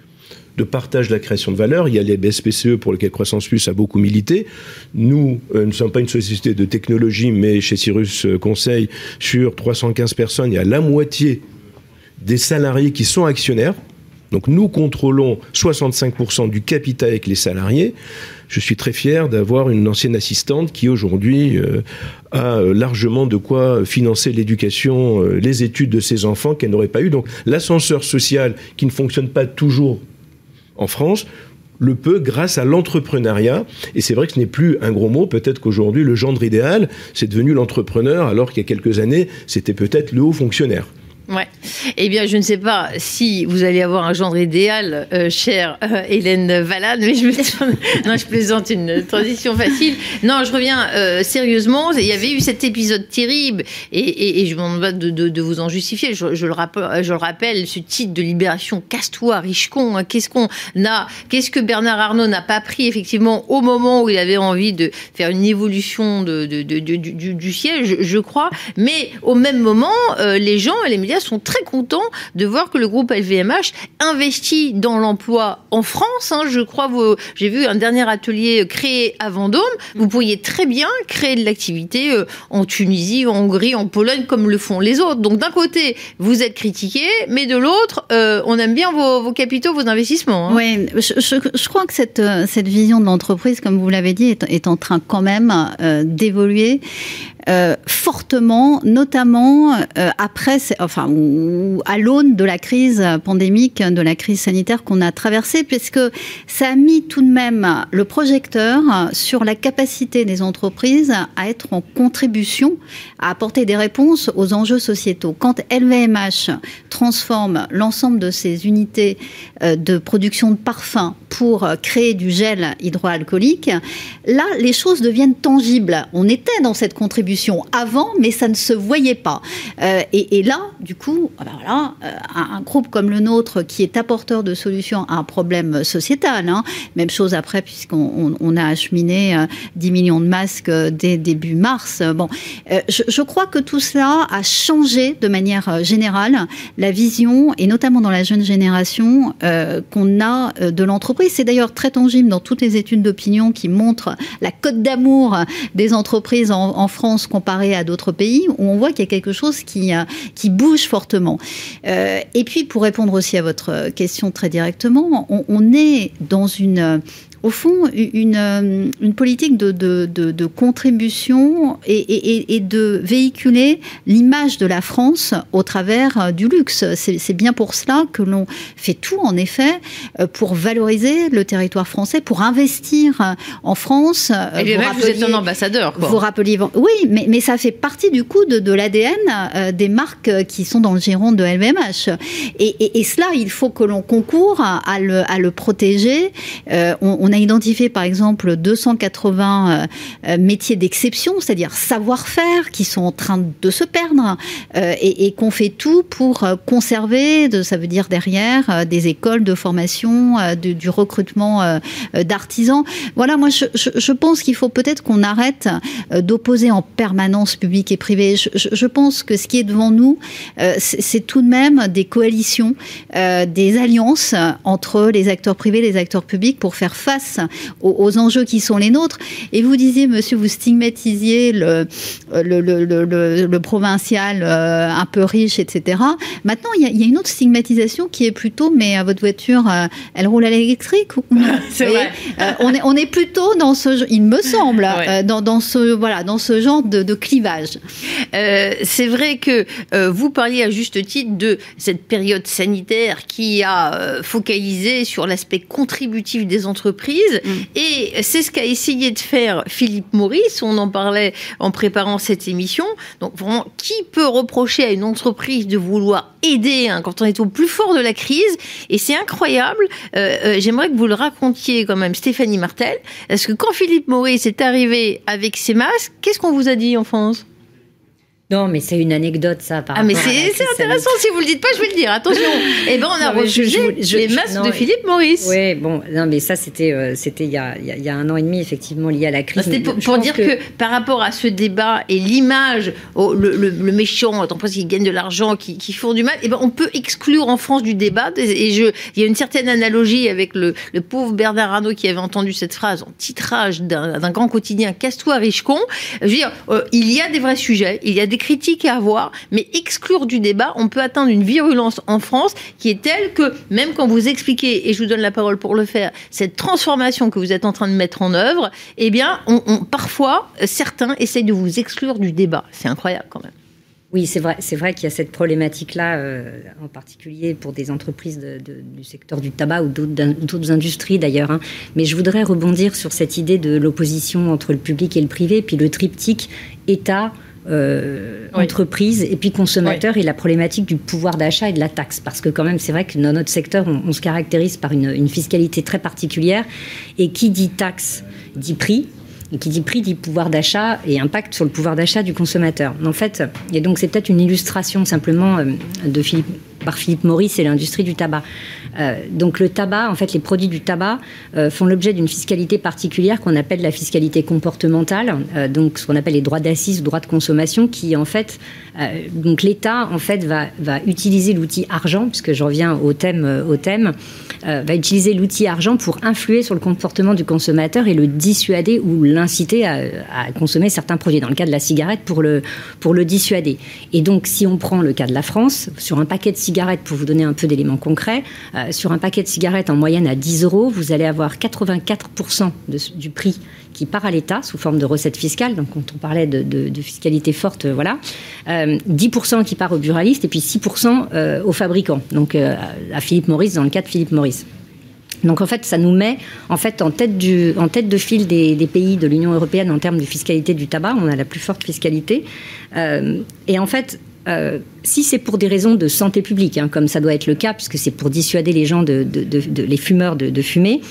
de partage de la création de valeur. Il y a les BSPCE pour lesquels Croissance Plus a beaucoup milité. Nous euh, ne sommes pas une société de technologie, mais chez Cyrus euh, Conseil, sur 315 personnes, il y a la moitié des salariés qui sont actionnaires. Donc nous contrôlons 65% du capital avec les salariés. Je suis très fier d'avoir une ancienne assistante qui aujourd'hui euh, a largement de quoi financer l'éducation, les études de ses enfants qu'elle n'aurait pas eu. Donc l'ascenseur social qui ne fonctionne pas toujours en France le peut grâce à l'entrepreneuriat. Et c'est vrai que ce n'est plus un gros mot. Peut-être qu'aujourd'hui, le gendre idéal, c'est devenu l'entrepreneur, alors qu'il y a quelques années, c'était peut-être le haut fonctionnaire. Ouais. Eh bien, je ne sais pas si vous allez avoir un genre idéal, euh, chère euh, Hélène Valade, mais je non, je plaisante une transition facile. Non, je reviens euh, sérieusement. Il y avait eu cet épisode terrible, et, je m'en vais de, de, vous en justifier. Je, le rappelle, je le rappelle, ce titre de libération, casse-toi, riche-con. Hein, qu'est-ce qu'on a? Qu'est-ce que Bernard Arnault n'a pas pris effectivement au moment où il avait envie de faire une évolution du, du, siège, je crois. Mais au même moment, les gens et les médias sont très contents de voir que le groupe LVMH investit dans l'emploi en France. Hein, je crois, j'ai vu un dernier atelier créé à Vendôme. Vous pourriez très bien créer de l'activité euh, en Tunisie, en Hongrie, en Pologne, comme le font les autres. Donc d'un côté, vous êtes critiqué, mais de l'autre, euh, on aime bien vos, capitaux, vos investissements. Hein. Oui, je, crois que cette, euh, vision de l'entreprise, comme vous l'avez dit, est, en train quand même euh, d'évoluer. Euh, fortement, notamment euh, après, enfin, ou, à l'aune de la crise pandémique, de la crise sanitaire qu'on a traversée, puisque ça a mis tout de même le projecteur sur la capacité des entreprises à être en contribution, à apporter des réponses aux enjeux sociétaux. Quand LVMH transforme l'ensemble de ses unités euh, de production de parfums pour créer du gel hydroalcoolique, là, les choses deviennent tangibles. On était dans cette contribution avant, mais ça ne se voyait pas. Euh, et, et, là, du coup, ah ben voilà, euh, un, groupe comme le nôtre qui est apporteur de solutions à un problème sociétal, hein, même chose après, puisqu'on on, on a acheminé euh, 10 millions de masques euh, dès début mars. Bon, euh, je, crois que tout cela a changé de manière générale la vision, et notamment dans la jeune génération, qu'on a de l'entreprise. C'est d'ailleurs très tangible dans toutes les études d'opinion qui montrent la cote d'amour des entreprises en, en France comparé à d'autres pays, où on voit qu'il y a quelque chose qui, qui bouge fortement. Euh, et puis, pour répondre aussi à votre question très directement, on, on est dans une au fond, une, euh, une politique de, de, de, de contribution et, et, et, de véhiculer l'image de la France au travers euh, du luxe. C'est bien pour cela que l'on fait tout, en effet, euh, pour valoriser le territoire français, pour investir en France. Et vous, vous êtes un ambassadeur. Quoi. Vous rappeliez, oui, mais, mais ça fait partie du coup de, de l'ADN des marques qui, sont dans le giron de LVMH. Et, cela, il faut que l'on concourt à, le, protéger. on, a identifié par exemple 280 métiers d'exception, c'est-à-dire savoir-faire, qui sont en train de se perdre et, qu'on fait tout pour conserver, ça veut dire derrière, des écoles de formation, du recrutement d'artisans. Voilà, moi je, je pense qu'il faut peut-être qu'on arrête d'opposer en permanence public et privé. Je, pense que ce qui est devant nous, euh, c'est tout de même des coalitions, euh, des alliances entre les acteurs privés et les acteurs publics pour faire face aux, enjeux qui sont les nôtres. Et vous disiez, monsieur, vous stigmatisiez le, le, provincial euh, un peu riche, etc. Maintenant, il y, a, une autre stigmatisation qui est plutôt, mais votre voiture, elle roule à l'électrique ou C'est vrai. on, est, on est plutôt dans ce, il me semble, dans, dans, ce, voilà, dans ce genre de, clivage. Euh, c'est vrai que euh, vous parliez à juste titre de cette période sanitaire qui a euh, focalisé sur l'aspect contributif des entreprises mm. et c'est ce qu'a essayé de faire Philippe Maurice. On en parlait en préparant cette émission. Donc vraiment, qui peut reprocher à une entreprise de vouloir aider hein, quand on est au plus fort de la crise? Et c'est incroyable. J'aimerais que vous le racontiez quand même, Stéphanie Martel, parce que quand Philippe Maurice est arrivé avec ses masques, qu'est-ce qu'on vous a dit en France? Non, mais c'est une anecdote, ça. Par ah, mais c'est intéressant. Si vous le dites pas, je vais le dire. Attention. Eh ben, on a refusé les masques de Philippe Maurice. Oui, bon, non, mais ça, c'était, euh, c'était il, y a, il y a un an et demi, effectivement, lié à la crise. C'était pour, dire que... par rapport à ce débat et l'image, le, le, méchant, entreprise qui gagne de l'argent, qui, qui, font du mal, eh ben, on peut exclure en France du débat. Et je, il y a une certaine analogie avec le, le pauvre Bernard Arnault qui avait entendu cette phrase en titrage d'un grand quotidien, Casse-toi, riche-con. Je veux dire, euh, il y a des vrais sujets, il y a des critiques à avoir, mais exclure du débat, on peut atteindre une virulence en France qui est telle que même quand vous expliquez, et je vous donne la parole pour le faire, cette transformation que vous êtes en train de mettre en œuvre, eh bien, on, parfois, certains essayent de vous exclure du débat. C'est incroyable quand même. Oui, c'est vrai, vrai qu'il y a cette problématique-là, euh, en particulier pour des entreprises du secteur du tabac ou d'autres industries d'ailleurs. Hein. Mais je voudrais rebondir sur cette idée de l'opposition entre le public et le privé, puis le triptyque État, euh, entreprises et puis consommateurs et la problématique du pouvoir d'achat et de la taxe. Parce que quand même, c'est vrai que dans notre secteur, on, se caractérise par une, une, fiscalité très particulière. Et qui dit taxe dit prix. Et qui dit prix dit pouvoir d'achat et impact sur le pouvoir d'achat du consommateur. En fait, et donc c'est peut-être une illustration simplement euh, de Philippe, par Philippe Maurice et l'industrie du tabac. Euh, donc le tabac, en fait, les produits du tabac euh, font l'objet d'une fiscalité particulière qu'on appelle la fiscalité comportementale, euh, donc ce qu'on appelle les droits d'assises, droits de consommation, qui en fait, donc l'État en fait va, utiliser l'outil argent, puisque je reviens au thème, au thème, va utiliser l'outil argent pour influer sur le comportement du consommateur et le dissuader ou l'inciter à, à, consommer certains produits. Dans le cas de la cigarette, pour le pour le dissuader. Et donc, si on prend le cas de la France, sur un paquet de cigarettes, pour vous donner un peu d'éléments concrets euh, sur un paquet de cigarettes en moyenne à 10 euros, vous allez avoir 84% du prix qui part à l'État sous forme de recettes fiscales. Donc, quand on parlait de, fiscalité forte, euh, voilà. 10% euh, qui part aux buralistes et puis 6% aux fabricants. Donc, à Philippe Maurice, dans le cas de Philippe Maurice. Donc en fait, ça nous met en fait en tête de file des, pays de l'Union européenne en termes de fiscalité du tabac. On a la plus forte fiscalité. et en fait, euh, si c'est pour des raisons de santé publique, hein, comme ça doit être le cas, puisque c'est pour dissuader les gens, de, les fumeurs, de, fumer,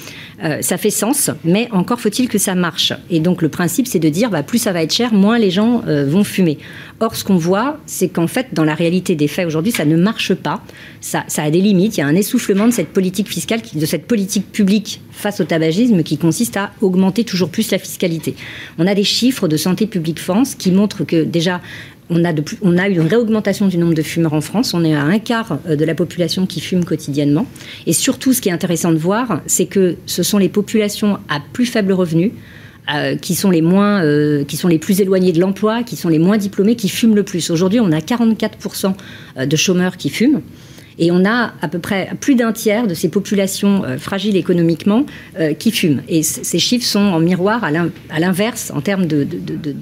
euh, ça fait sens, mais encore faut-il que ça marche. Et donc le principe, c'est de dire, bah, plus ça va être cher, moins les gens euh, vont fumer. Or, ce qu'on voit, c'est qu'en fait, dans la réalité des faits aujourd'hui, ça ne marche pas. Ça, ça, a des limites. Il y a un essoufflement de cette politique fiscale, de cette politique publique face au tabagisme qui consiste à augmenter toujours plus la fiscalité. On a des chiffres de Santé publique France qui montrent que déjà on a, eu une réaugmentation du nombre de fumeurs en France. On est à un quart euh, de la population qui fume quotidiennement. Et surtout, ce qui est intéressant de voir, c'est que ce sont les populations à plus faible revenu, euh, qui sont les moins, euh, qui sont les plus éloignées de l'emploi, qui sont les moins diplômés, qui fument le plus. Aujourd'hui, on a 44% de chômeurs qui fument. Et on a à peu près plus d'un tiers de ces populations euh, fragiles économiquement euh, qui fument. Et ces chiffres sont en miroir à l'inverse en termes de,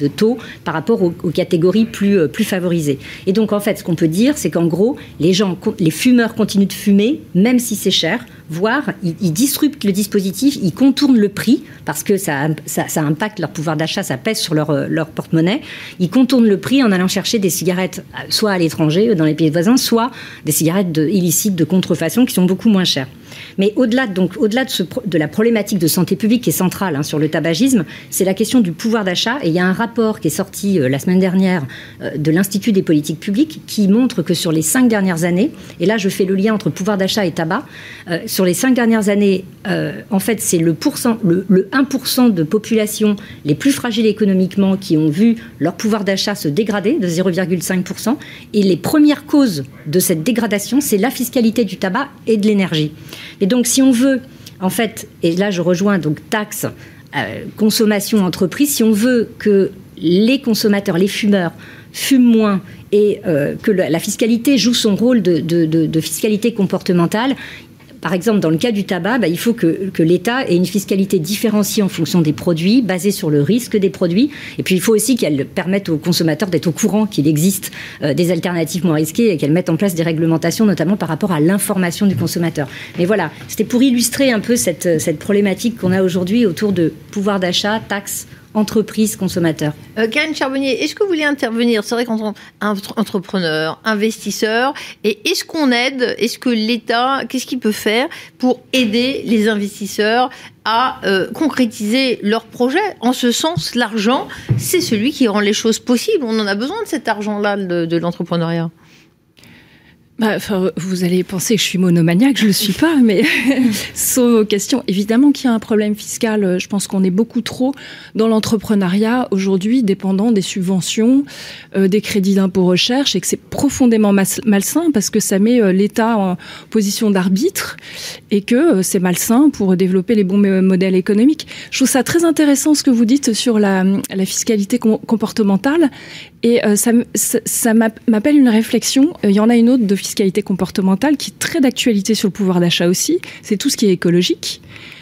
taux par rapport aux, catégories plus, euh, plus favorisées. Et donc en fait, ce qu'on peut dire, c'est qu'en gros, les fumeurs continuent de fumer, même si c'est cher, voire ils, disruptent le dispositif, ils contournent le prix parce que ça, ça, impacte leur pouvoir d'achat, ça pèse sur leur, euh, leur porte-monnaie. Ils contournent le prix en allant chercher des cigarettes euh, soit à l'étranger, dans les pays voisins, soit des cigarettes illicites de contrefaçon qui sont beaucoup moins chères. Mais au-delà donc au-delà de, la problématique de santé publique qui est centrale hein, sur le tabagisme, c'est la question du pouvoir d'achat. Et il y a un rapport qui est sorti euh, la semaine dernière euh, de l'Institut des politiques publiques qui montre que sur les cinq dernières années, et là je fais le lien entre pouvoir d'achat et tabac, euh, sur les cinq dernières années, en fait c'est le, le, le 1% de population les plus fragiles économiquement qui ont vu leur pouvoir d'achat se dégrader de 0,5%. Et les premières causes de cette dégradation, c'est la fiscalité du tabac et de l'énergie. Et donc, si on veut, en fait, et là je rejoins donc taxe, euh, consommation, entreprise, si on veut que les consommateurs, les fumeurs, fument moins et euh, que la fiscalité joue son rôle de, fiscalité comportementale, par exemple, dans le cas du tabac, bah, il faut que, l'État ait une fiscalité différenciée en fonction des produits, basée sur le risque des produits. Et puis, il faut aussi qu'elle permette aux consommateurs d'être au courant qu'il existe euh, des alternatives moins risquées et qu'elle mette en place des réglementations, notamment par rapport à l'information du consommateur. Mais voilà, c'était pour illustrer un peu cette, cette problématique qu'on a aujourd'hui autour de pouvoir d'achat, taxes entreprise, consommateur. Euh, Karine Charbonnier, est-ce que vous voulez intervenir? C'est vrai qu'en entrepreneur, investisseur, et est-ce qu'on aide Est-ce que l'État, qu'est-ce qu'il peut faire pour aider les investisseurs à euh, concrétiser leurs projets? En ce sens, l'argent, c'est celui qui rend les choses possibles. On en a besoin de cet argent-là de l'entrepreneuriat. Bah, vous allez penser que je suis monomaniaque, je ne le suis pas, mais sauf vos questions. Évidemment qu'il y a un problème fiscal. Je pense qu'on est beaucoup trop dans l'entrepreneuriat aujourd'hui, dépendant des subventions, euh, des crédits d'impôt recherche, et que c'est profondément malsain parce que ça met euh, l'État en position d'arbitre et que euh, c'est malsain pour développer les bons modèles économiques. Je trouve ça très intéressant ce que vous dites sur la fiscalité comportementale, et ça, ça m'appelle une réflexion. Il y en a une autre de fiscalité comportementale qui est très d'actualité sur le pouvoir d'achat aussi. C'est tout ce qui est écologique,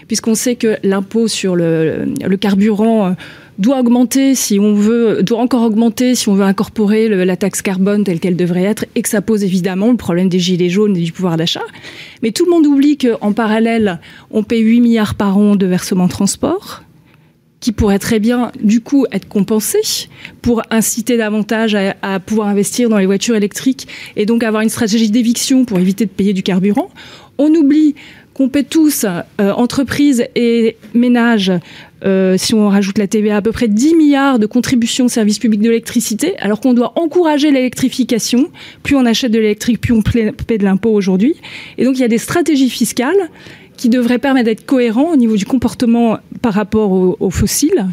puisqu'on sait que l'impôt sur le, carburant euh, doit augmenter si on veut, doit encore augmenter si on veut incorporer la taxe carbone telle qu'elle devrait être, et que ça pose évidemment le problème des gilets jaunes et du pouvoir d'achat. Mais tout le monde oublie qu'en parallèle, on paye 8 milliards par an de versement transport qui pourrait très bien, du coup, être compensé pour inciter davantage à, pouvoir investir dans les voitures électriques et donc avoir une stratégie d'éviction pour éviter de payer du carburant. On oublie qu'on paie tous, euh, entreprises et ménages, euh, si on rajoute la TVA, à peu près 10 milliards de contributions au service public de l'électricité, alors qu'on doit encourager l'électrification. Plus on achète de l'électrique, plus on paie de l'impôt aujourd'hui. Et donc il y a des stratégies fiscales qui devrait permettre d'être cohérent au niveau du comportement par rapport aux, fossiles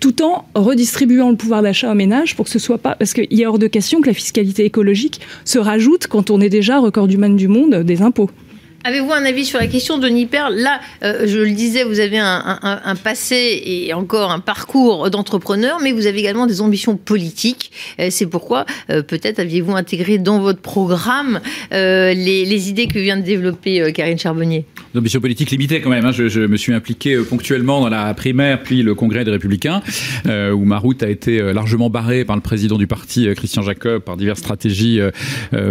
tout en redistribuant le pouvoir d'achat aux ménages pour que ce soit pas parce qu'il est hors de question que la fiscalité écologique se rajoute quand on est déjà record du du monde des impôts. Avez-vous un avis sur la question de Niper? Là, euh, je le disais, vous avez un, passé et encore un parcours d'entrepreneur, mais vous avez également des ambitions politiques. Euh, c'est pourquoi, euh, peut-être, aviez-vous intégré dans votre programme les, idées que vient de développer Karine Charbonnier? Des ambitions politiques limitées quand même. Hein. Je, me suis impliqué ponctuellement dans la primaire, puis le congrès des Républicains, où ma route a été largement barrée par le président du parti, Christian Jacob, par diverses stratégies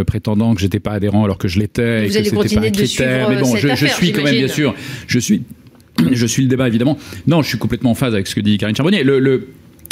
prétendant que j'étais pas adhérent alors que je l'étais. Vous allez continuer mais bon, je, suis quand même bien sûr, je suis, je suis le débat évidemment. Non, je suis complètement en phase avec ce que dit Karine Charbonnier. le,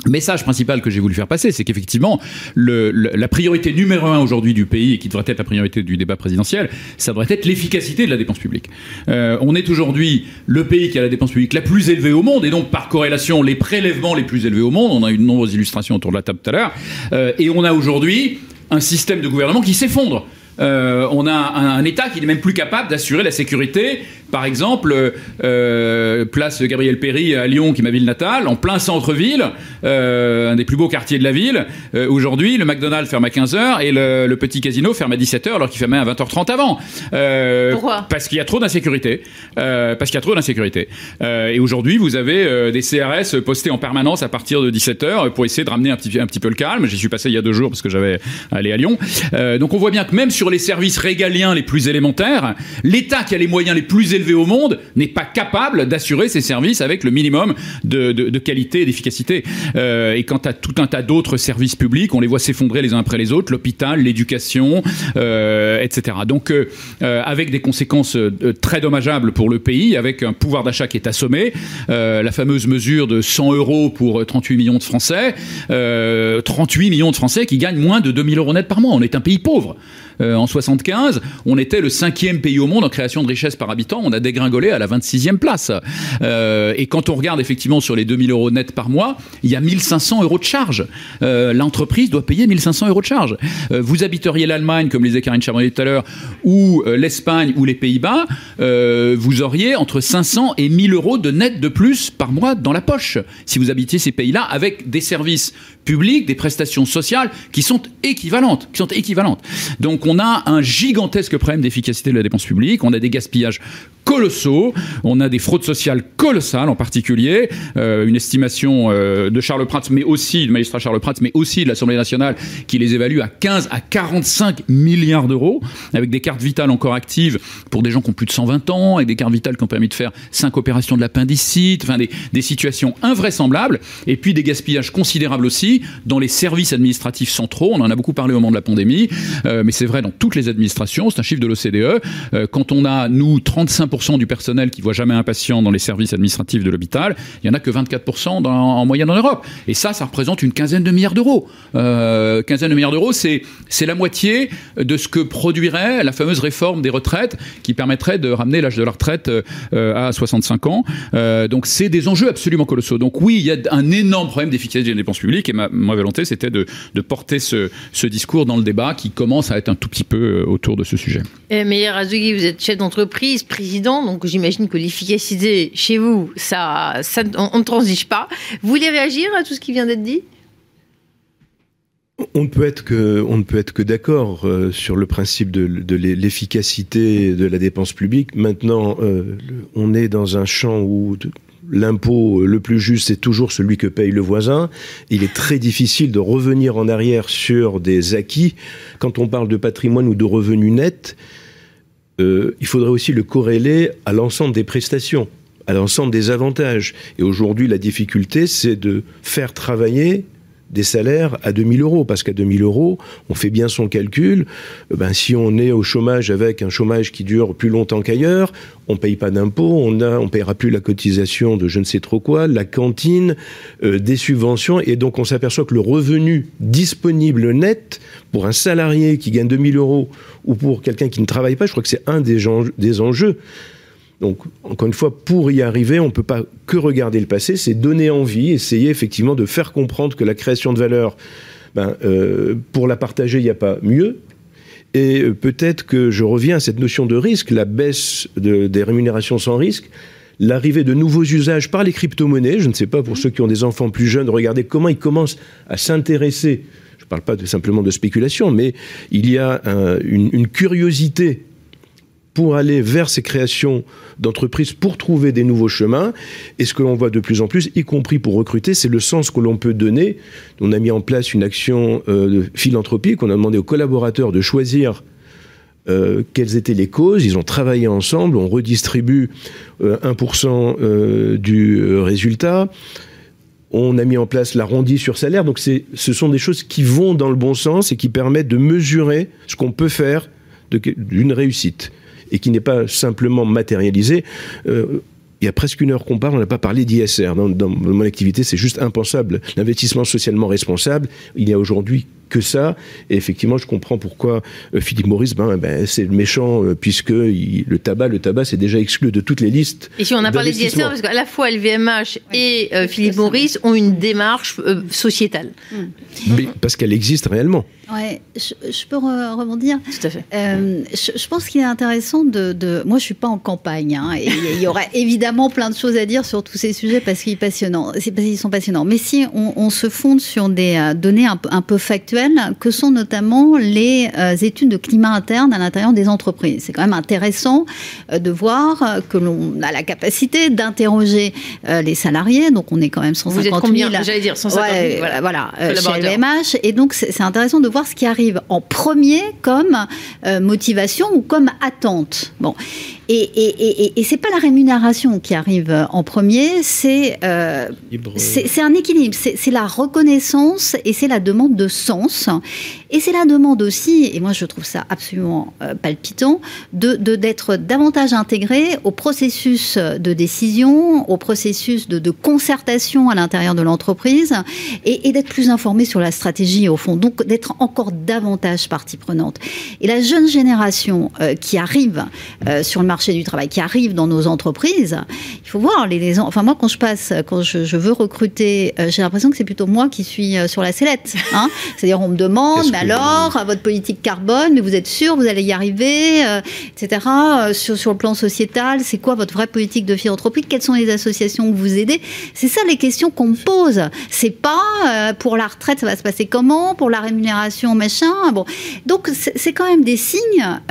message principal que j'ai voulu faire passer, c'est qu'effectivement, la priorité numéro un aujourd'hui du pays, et qui devrait être la priorité du débat présidentiel, ça devrait être l'efficacité de la dépense publique. Euh, on est aujourd'hui le pays qui a la dépense publique la plus élevée au monde, et donc par corrélation, les prélèvements les plus élevés au monde. On a eu de nombreuses illustrations autour de la table tout à l'heure. Euh, et on a aujourd'hui un système de gouvernement qui s'effondre. Euh, on a un, État qui n'est même plus capable d'assurer la sécurité. Par exemple, euh, place Gabriel Péry à Lyon, qui est ma ville natale, en plein centre-ville, euh, un des plus beaux quartiers de la ville. Aujourd'hui, le McDonald's ferme à 15h et le, petit casino ferme à 17h alors qu'il fermait à 20h30 avant. Pourquoi? Parce qu'il y a trop d'insécurité. parce qu'il y a trop d'insécurité. et aujourd'hui, vous avez des CRS postés en permanence à partir de 17h pour essayer de ramener un petit, un petit peu le calme. J'y suis passé il y a deux jours parce que j'avais allé à Lyon. donc on voit bien que même sur les services régaliens les plus élémentaires, l'État qui a les moyens les plus élevés au monde n'est pas capable d'assurer ses services avec le minimum de, qualité et d'efficacité. Euh, et quant à tout un tas d'autres services publics, on les voit s'effondrer les uns après les autres, l'hôpital, l'éducation, euh, etc. Donc, euh, avec des conséquences très dommageables pour le pays, avec un pouvoir d'achat qui est assommé, la fameuse mesure de 100 euros pour 38 millions de Français, euh, 38 millions de Français qui gagnent moins de 2000 euros net par mois. On est un pays pauvre. Euh, en 75, on était le cinquième pays au monde en création de richesse par habitant. On a dégringolé à la 26e place. Euh, et quand on regarde effectivement sur les 2000 euros net par mois, il y a 1500 euros de charge. Euh, L'entreprise doit payer 1500 euros de charge. Euh, vous habiteriez l'Allemagne, comme le disait Karine Charbonnier tout à l'heure, ou l'Espagne ou les Pays-Bas, vous auriez entre 500 et 1000 euros de net de plus par mois dans la poche si vous habitiez ces pays-là avec des services publics, des prestations sociales qui sont équivalentes, qui sont équivalentes. Donc on a un gigantesque problème d'efficacité de la dépense publique, on a des gaspillages colossaux, on a des fraudes sociales colossales en particulier, euh, une estimation euh, de Charles Prats, mais aussi du magistrat Charles Prats, mais aussi de l'Assemblée nationale qui les évalue à 15 à 45 milliards d'euros, avec des cartes vitales encore actives pour des gens qui ont plus de 120 ans, avec des cartes vitales qui ont permis de faire cinq opérations de l'appendicite, enfin des, des situations invraisemblables, et puis des gaspillages considérables aussi dans les services administratifs centraux. On en a beaucoup parlé au moment de la pandémie, euh, mais c'est vrai dans toutes les administrations. C'est un chiffre de l'OCDE. Euh, quand on a nous 35% du personnel qui voit jamais un patient dans les services administratifs de l'hôpital, il y en a que 24% dans, en moyenne en Europe. Et ça, ça représente une quinzaine de milliards d'euros. Euh, quinzaine de milliards d'euros, c'est c'est la moitié de ce que produirait la fameuse réforme des retraites qui permettrait de ramener l'âge de la retraite euh, à 65 ans. Donc c'est des enjeux absolument colossaux. Donc oui, il y a un énorme problème d'efficacité des dépenses publiques et ma, ma volonté c'était de, de porter ce, ce discours dans le débat qui commence à être un tout petit peu euh, autour de ce sujet. Eh, Meyer Azugui, vous êtes chef d'entreprise, président, donc j'imagine que l'efficacité chez vous, ça, ça on, ne transige pas. Vous voulez réagir à tout ce qui vient d'être dit? On ne peut être que, on ne peut être que d'accord euh, sur le principe de, de l'efficacité de la dépense publique. Maintenant, euh, on est dans un champ où de- l'impôt le plus juste c'est toujours celui que paye le voisin. Il est très difficile de revenir en arrière sur des acquis. Quand on parle de patrimoine ou de revenus nets, euh, il faudrait aussi le corréler à l'ensemble des prestations, à l'ensemble des avantages. Et aujourd'hui, la difficulté, c'est de faire travailler des salaires à 2000 euros, parce qu'à 2000 euros, on fait bien son calcul. Euh, Ben, si on est au chômage avec un chômage qui dure plus longtemps qu'ailleurs, on paye pas d'impôts, on a, on payera plus la cotisation de je ne sais trop quoi, la cantine, euh, des subventions, et donc on s'aperçoit que le revenu disponible net pour un salarié qui gagne 2000 euros ou pour quelqu'un qui ne travaille pas, je crois que c'est un des, des enjeux. Donc, encore une fois, pour y arriver, on ne peut pas que regarder le passé, c'est donner envie, essayer effectivement de faire comprendre que la création de valeur, ben, euh, pour la partager, il n'y a pas mieux. Et euh, peut-être que je reviens à cette notion de risque, la baisse de- des rémunérations sans risque, l'arrivée de nouveaux usages par les crypto-monnaies. Je ne sais pas pour ceux qui ont des enfants plus jeunes, regardez comment ils commencent à s'intéresser. Je ne parle pas simplement de spéculation, mais il y a un- une, une curiosité pour aller vers ces créations d'entreprises pour trouver des nouveaux chemins. Et ce que l'on voit de plus en plus, y compris pour recruter, c'est le sens que l'on peut donner. On a mis en place une action euh, de philanthropique, on a demandé aux collaborateurs de choisir euh, quelles étaient les causes. Ils ont travaillé ensemble, on redistribue euh, 1% euh, du euh, résultat. On a mis en place l'arrondi sur salaire. Donc ce sont des choses qui vont dans le bon sens et qui permettent de mesurer ce qu'on peut faire d'une réussite et qui n'est pas simplement matérialisé. Euh, il y a presque une heure qu'on parle, on n'a pas parlé d'ISR. Dans, mon activité, c'est juste impensable. L'investissement socialement responsable, il n'y a aujourd'hui que ça. Et effectivement, je comprends pourquoi euh, Philippe Maurice, ben, ben, c'est le méchant, euh, puisque il- le tabac, le tabac, c'est déjà exclu de toutes les listes. Et si on a parlé d'ISR, parce qu'à la fois LVMH et euh, Philippe. Maurice ont une démarche euh, sociétale. Mais parce qu'elle existe réellement. Ouais, je, je peux re- rebondir? Tout à fait. Euh, je, je pense qu'il est intéressant de, de- Moi, je suis pas en campagne, hein, et il y aurait évidemment plein de choses à dire sur tous ces sujets parce qu'ils passionnants. C'est parce qu'ils sont passionnants. Mais si on, on se fonde sur des données un peu factuelles, que sont notamment les euh, études de climat interne à l'intérieur des entreprises. C'est quand même intéressant euh, de voir euh, que l'on a la capacité d'interroger les salariés. Donc, on est quand même 150 Vous 000. êtes combien J'allais dire 150 000. Ouais, voilà. voilà, chez. LVMH. Et donc, c'est intéressant de voir ce qui arrive en premier comme motivation ou comme attente. Bon. Et, et, et, et c'est pas la rémunération qui arrive en premier, c'est euh, c'est un équilibre, c'est la reconnaissance et c'est la demande de sens. Et c'est la demande aussi, et moi je trouve ça absolument euh, palpitant, de d'être davantage intégré au processus de décision, au processus de, de concertation à l'intérieur de l'entreprise et, et d'être plus informé sur la stratégie au fond. Donc d'être encore davantage partie prenante. Et la jeune génération euh, qui arrive euh, sur le marché du travail, qui arrive dans nos entreprises, il faut voir les, les enfin moi quand je passe, quand je, je veux recruter, euh, j'ai l'impression que c'est plutôt moi qui suis sur la sellette. Hein C'est-à-dire on me demande, mais alors votre politique carbone, mais vous êtes sûr vous allez y arriver, etc. Sur, sur le plan sociétal, c'est quoi votre vraie politique de philanthropie Quelles sont les associations que vous aidez? C'est ça les questions qu'on me pose. C'est pas pour la retraite ça va se passer comment, pour la rémunération machin. Bon, donc c'est quand même des signes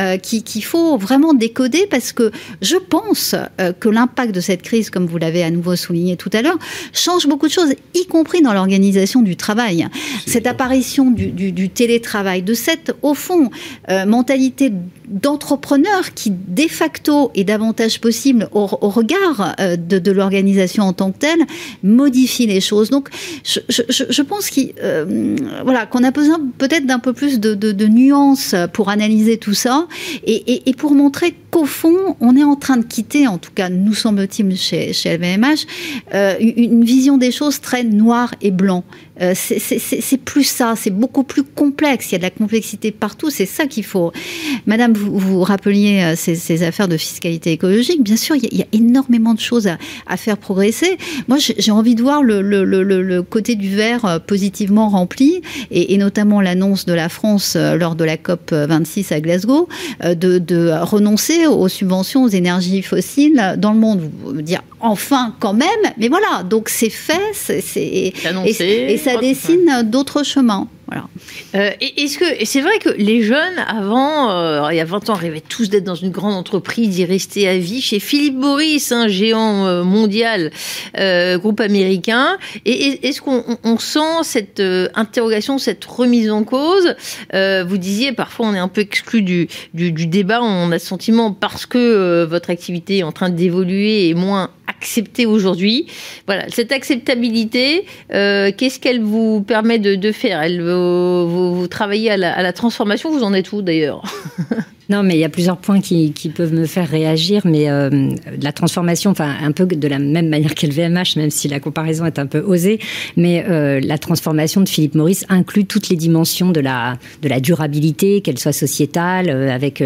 euh, qu'il faut vraiment décoder parce que je pense euh, que l'impact de cette crise, comme vous l'avez à nouveau souligné tout à l'heure, change beaucoup de choses, y compris dans l'organisation du travail. Cette apparition du, du, du, télétravail, de cette, au fond, euh, mentalité d'entrepreneur qui, de facto, est davantage possible au, regard euh, de, l'organisation en tant que telle, modifie les choses. Donc, je, pense qu'on euh, voilà, qu'on a besoin peut-être d'un peu plus de, nuances pour analyser tout ça et, pour montrer qu'au fond, on est en train de quitter, en tout cas, nous semble-t-il chez, chez LVMH, une vision des choses très noire et blanc. Euh, c'est plus ça, c'est beaucoup plus complexe. Il y a de la complexité partout. C'est ça qu'il faut. Madame, vous, vous rappeliez euh, ces, ces, affaires de fiscalité écologique. Bien sûr, il y a, il y a énormément de choses à, à faire progresser. Moi, j'ai envie de voir le, le, le, le, côté du verre euh, positivement rempli, et, et notamment l'annonce de la France lors de la COP 26 à Glasgow de, de renoncer aux subventions aux énergies fossiles dans le monde. Vous dire enfin quand même, mais voilà. Donc c'est fait, c'est et ça dessine d'autres chemins. Voilà. Euh, Est-ce que c'est vrai que les jeunes avant, euh, il y a 20 ans, rêvaient tous d'être dans une grande entreprise, d'y rester à vie chez Philippe Boris, un géant euh, mondial, euh, groupe américain. Et est-ce qu'on on sent cette interrogation, cette remise en cause? Vous disiez parfois on est un peu exclu du, débat, on a le sentiment parce que votre activité est en train d'évoluer et moins acceptée aujourd'hui. Voilà, cette acceptabilité, qu'est-ce qu'elle vous permet de, faire? Vous, travaillez à la, à la, transformation, vous en êtes où d'ailleurs? Non, mais il y a plusieurs points qui, qui peuvent me faire réagir, mais euh, la transformation, enfin un peu de la même manière qu'elle VMH, même si la comparaison est un peu osée, mais euh, la transformation de Philippe Maurice inclut toutes les dimensions de la, de la durabilité, qu'elle soit sociétale, euh, avec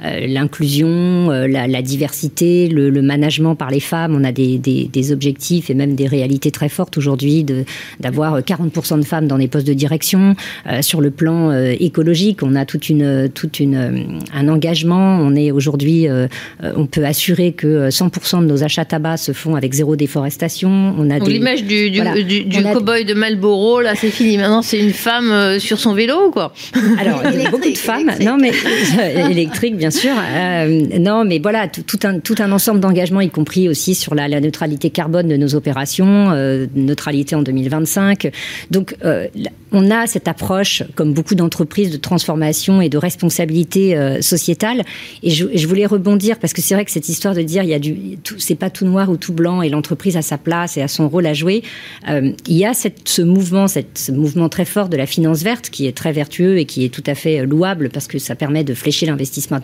l'inclusion, euh, la, la, diversité, le, le, management par les femmes. On a des, des, des, objectifs et même des réalités très fortes aujourd'hui d'avoir 40% de femmes dans les postes de direction. Euh, sur le plan euh, écologique, on a toute une, toute une un engagement. On est aujourd'hui, euh, on peut assurer que 100% de nos achats tabac se font avec zéro déforestation. On a l'image du, du, voilà. du, du cow-boy de Marlboro, là, c'est fini. Maintenant, c'est une femme euh, sur son vélo, quoi. Alors, il y a beaucoup de femmes. Électrique. Non, mais électrique, bien sûr. Euh, non, mais voilà, tout un tout un ensemble d'engagements, y compris aussi sur la, la, neutralité carbone de nos opérations, euh, neutralité en 2025. Donc, euh, on a cette approche, comme beaucoup d'entreprises, de transformation et de responsabilité euh, sociétale. Et je, voulais rebondir parce que c'est vrai que cette histoire de dire il y a du, c'est pas tout noir ou tout blanc et l'entreprise a sa place et a son rôle à jouer. Euh, il y a cette, ce mouvement, cette, ce mouvement très fort de la finance verte qui est très vertueux et qui est tout à fait louable parce que ça permet de flécher l'investissement,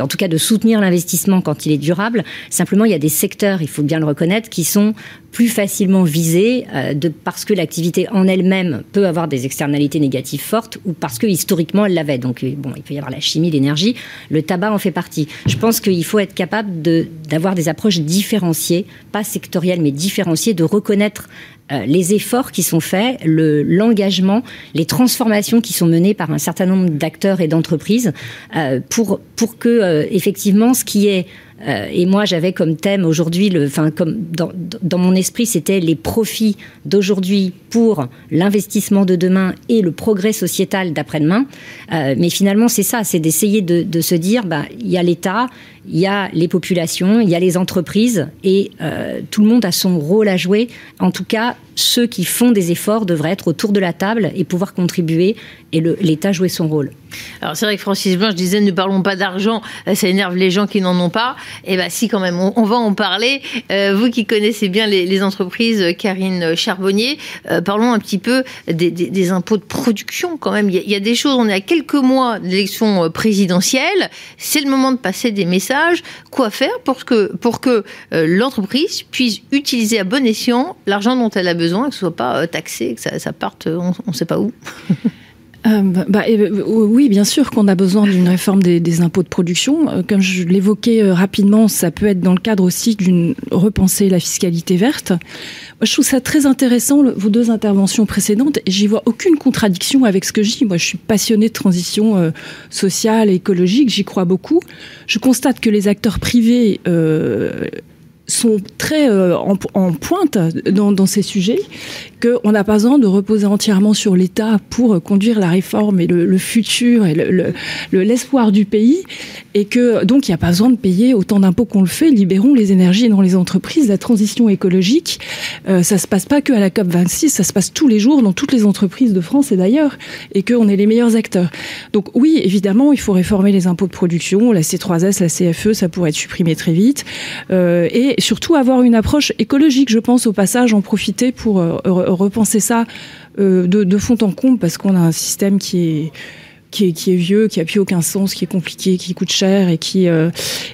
en tout cas de soutenir l'investissement quand il est durable. Simplement, il y a des secteurs, il faut bien le reconnaître, qui sont plus facilement visés euh, parce que l'activité en elle-même peut avoir des externalités négatives fortes ou parce que historiquement elle l'avait. Donc bon, il peut y avoir la chimie, l'énergie, le tabac en fait partie. Je pense qu'il faut être capable d'avoir de, des approches différenciées, pas sectorielles mais différenciées, de reconnaître euh, les efforts qui sont faits, l'engagement, le, les transformations qui sont menées par un certain nombre d'acteurs et d'entreprises euh, pour, pour que euh, effectivement ce qui est euh, et moi, j'avais comme thème aujourd'hui, enfin, comme dans, mon esprit, c'était les profits d'aujourd'hui pour l'investissement de demain et le progrès sociétal d'après-demain. Euh, mais finalement, c'est ça, c'est d'essayer de, de, se dire, bah, il y a l'État, il y a les populations, il y a les entreprises, et euh, tout le monde a son rôle à jouer. En tout cas, ceux qui font des efforts devraient être autour de la table et pouvoir contribuer et l'État jouer son rôle. Alors c'est vrai que Francis Blanc, je disais, ne parlons pas d'argent, euh, ça énerve les gens qui n'en ont pas. Et eh bien si quand même, on, va en parler. Euh, vous qui connaissez bien les, entreprises, Karine Charbonnier, parlons un petit peu des, impôts de production quand même. Il y, a, des choses, on est à quelques mois de l'élection présidentielle, c'est le moment de passer des messages. Quoi faire pour que, que l'entreprise puisse utiliser à bon escient l'argent dont elle a besoin, que ce soit pas taxé, que ça, parte on ne sait pas où Euh, bah, euh, oui, bien sûr qu'on a besoin d'une réforme des, impôts de production. Euh, comme je l'évoquais rapidement, ça peut être dans le cadre aussi d'une repenser la fiscalité verte. Je trouve ça très intéressant, vos deux interventions précédentes, et j'y vois aucune contradiction avec ce que je dis. Moi, je suis passionnée de transition sociale et écologique, j'y crois beaucoup. Je constate que les acteurs privés sont très en, pointe dans, ces sujets, qu'on n'a pas besoin de reposer entièrement sur l'État pour conduire la réforme et le, futur et l'espoir le, du pays, et que donc il n'y a pas besoin de payer autant d'impôts qu'on le fait. Libérons les énergies dans les entreprises. La transition écologique, euh, ça se passe pas que à la COP 26, ça se passe tous les jours dans toutes les entreprises de France et d'ailleurs, et qu'on est les meilleurs acteurs. Donc oui, évidemment, il faut réformer les impôts de production, la C3S, la CFE, ça pourrait être supprimé très vite, euh, et surtout avoir une approche écologique, je pense, au passage, en profiter pour euh, repenser ça euh, de, fond en comble, parce qu'on a un système qui est qui est, vieux, qui a plus aucun sens, qui est compliqué, qui coûte cher et qui euh,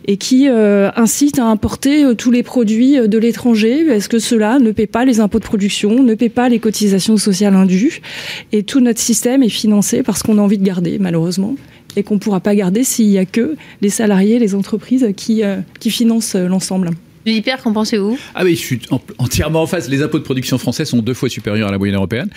et qui incite à importer tous les produits de l'étranger parce que cela ne paie pas les impôts de production, ne paie pas les cotisations sociales indues? Et tout notre système est financé parce qu'on a envie de garder malheureusement et qu'on ne pourra pas garder s'il n'y a que les salariés, les entreprises qui, qui financent l'ensemble. Hyper, qu'en pensez-vous? Ah oui, je suis entièrement en face. Les impôts de production français sont deux fois supérieurs à la moyenne européenne.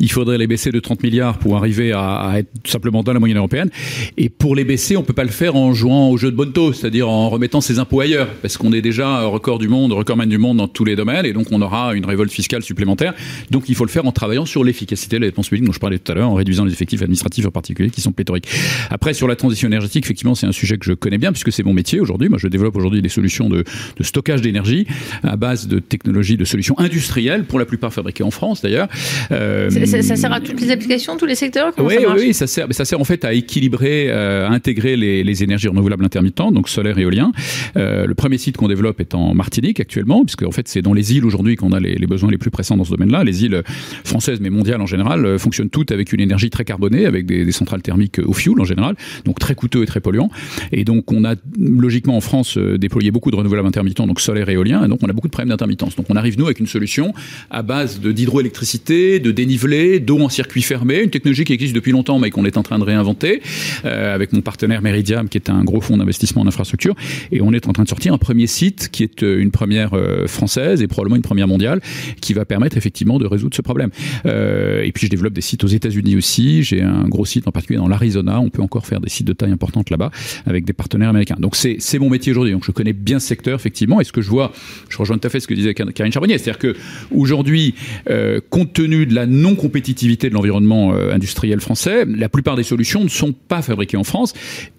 Il faudrait les baisser de 30 milliards pour arriver à, être simplement dans la moyenne européenne. Et pour les baisser, on peut pas le faire en jouant au jeu de Bonto, c'est-à-dire en remettant ses impôts ailleurs, parce qu'on est déjà record du monde, recordman du monde dans tous les domaines, et donc on aura une révolte fiscale supplémentaire. Donc il faut le faire en travaillant sur l'efficacité de la dépense publique dont je parlais tout à l'heure, en réduisant les effectifs administratifs en particulier qui sont pléthoriques. Après, sur la transition énergétique, effectivement, c'est un sujet que je connais bien puisque c'est mon métier aujourd'hui. Moi, je développe aujourd'hui des solutions de, de stockage d'énergie à base de technologies, de solutions industrielles, pour la plupart fabriquées en France d'ailleurs. Euh, ça, sert à toutes les applications, tous les secteurs Oui, ça oui, ça sert, mais ça sert en fait à équilibrer, euh, à intégrer les, les, énergies renouvelables intermittentes, donc solaire et éolien. Euh, le premier site qu'on développe est en Martinique actuellement, puisque en fait c'est dans les îles aujourd'hui qu'on a les, les, besoins les plus pressants dans ce domaine-là. Les îles françaises, mais mondiales en général, euh, fonctionnent toutes avec une énergie très carbonée, avec des, des, centrales thermiques au fioul en général, donc très coûteux et très polluants. Et donc on a logiquement en France déployé beaucoup de renouvelables intermittents, donc solaire et éolien, donc on a beaucoup de problèmes d'intermittence. Donc on arrive nous avec une solution à base de d'hydroélectricité, de dénivelé, d'eau en circuit fermé, une technologie qui existe depuis longtemps mais qu'on est en train de réinventer euh, avec mon partenaire Meridiam qui est un gros fonds d'investissement en infrastructure et on est en train de sortir un premier site qui est euh, une première euh, française et probablement une première mondiale qui va permettre effectivement de résoudre ce problème. Euh, et puis je développe des sites aux États-Unis aussi. J'ai un gros site en particulier dans l'Arizona. On peut encore faire des sites de taille importante là-bas avec des partenaires américains. Donc c'est mon métier aujourd'hui. Donc je connais bien ce secteur effectivement. Que je vois, je rejoins tout à fait ce que disait Karine Charbonnier, c'est-à-dire que aujourd'hui, euh, compte tenu de la non compétitivité de l'environnement euh, industriel français, la plupart des solutions ne sont pas fabriquées en France.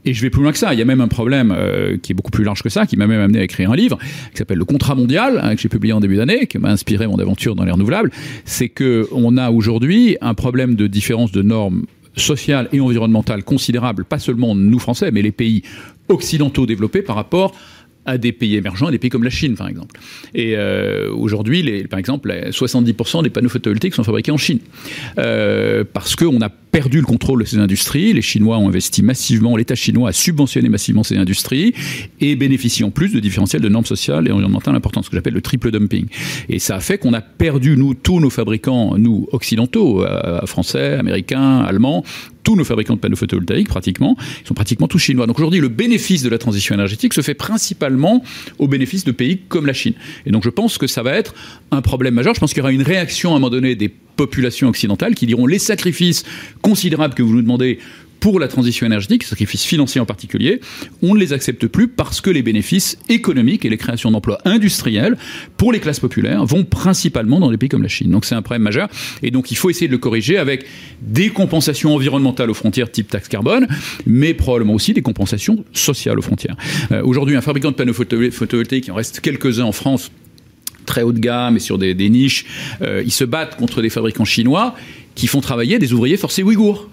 Et je vais plus loin que ça. Il y a même un problème euh, qui est beaucoup plus large que ça, qui m'a même amené à écrire un livre qui s'appelle Le Contrat mondial, hein, que j'ai publié en début d'année, qui m'a inspiré mon aventure dans les renouvelables. C'est que on a aujourd'hui un problème de différence de normes sociales et environnementales considérables, pas seulement nous Français, mais les pays occidentaux développés par rapport à des pays émergents, à des pays comme la Chine, par exemple. Et euh, aujourd'hui, par exemple, 70% des panneaux photovoltaïques sont fabriqués en Chine. Euh, parce qu'on a perdu le contrôle de ces industries. Les Chinois ont investi massivement, l'État chinois a subventionné massivement ces industries et bénéficie en plus de différentiels de normes sociales et environnementales importantes, ce que j'appelle le triple dumping. Et ça a fait qu'on a perdu, nous, tous nos fabricants, nous, occidentaux, euh, français, américains, allemands, tous nos fabricants de panneaux photovoltaïques, pratiquement, sont pratiquement tous chinois. Donc aujourd'hui, le bénéfice de la transition énergétique se fait principalement au bénéfice de pays comme la Chine. Et donc je pense que ça va être un problème majeur. Je pense qu'il y aura une réaction à un moment donné des populations occidentales qui diront les sacrifices considérables que vous nous demandez pour la transition énergétique, sacrifices financiers en particulier, on ne les accepte plus parce que les bénéfices économiques et les créations d'emplois industriels pour les classes populaires vont principalement dans des pays comme la Chine. Donc c'est un problème majeur et donc il faut essayer de le corriger avec des compensations environnementales aux frontières type taxe carbone, mais probablement aussi des compensations sociales aux frontières. Euh, aujourd'hui, un fabricant de panneaux photovoltaïques, il en reste quelques-uns en France, très haut de gamme et sur des, niches, euh, ils se battent contre des fabricants chinois qui font travailler des ouvriers forcés ouïghours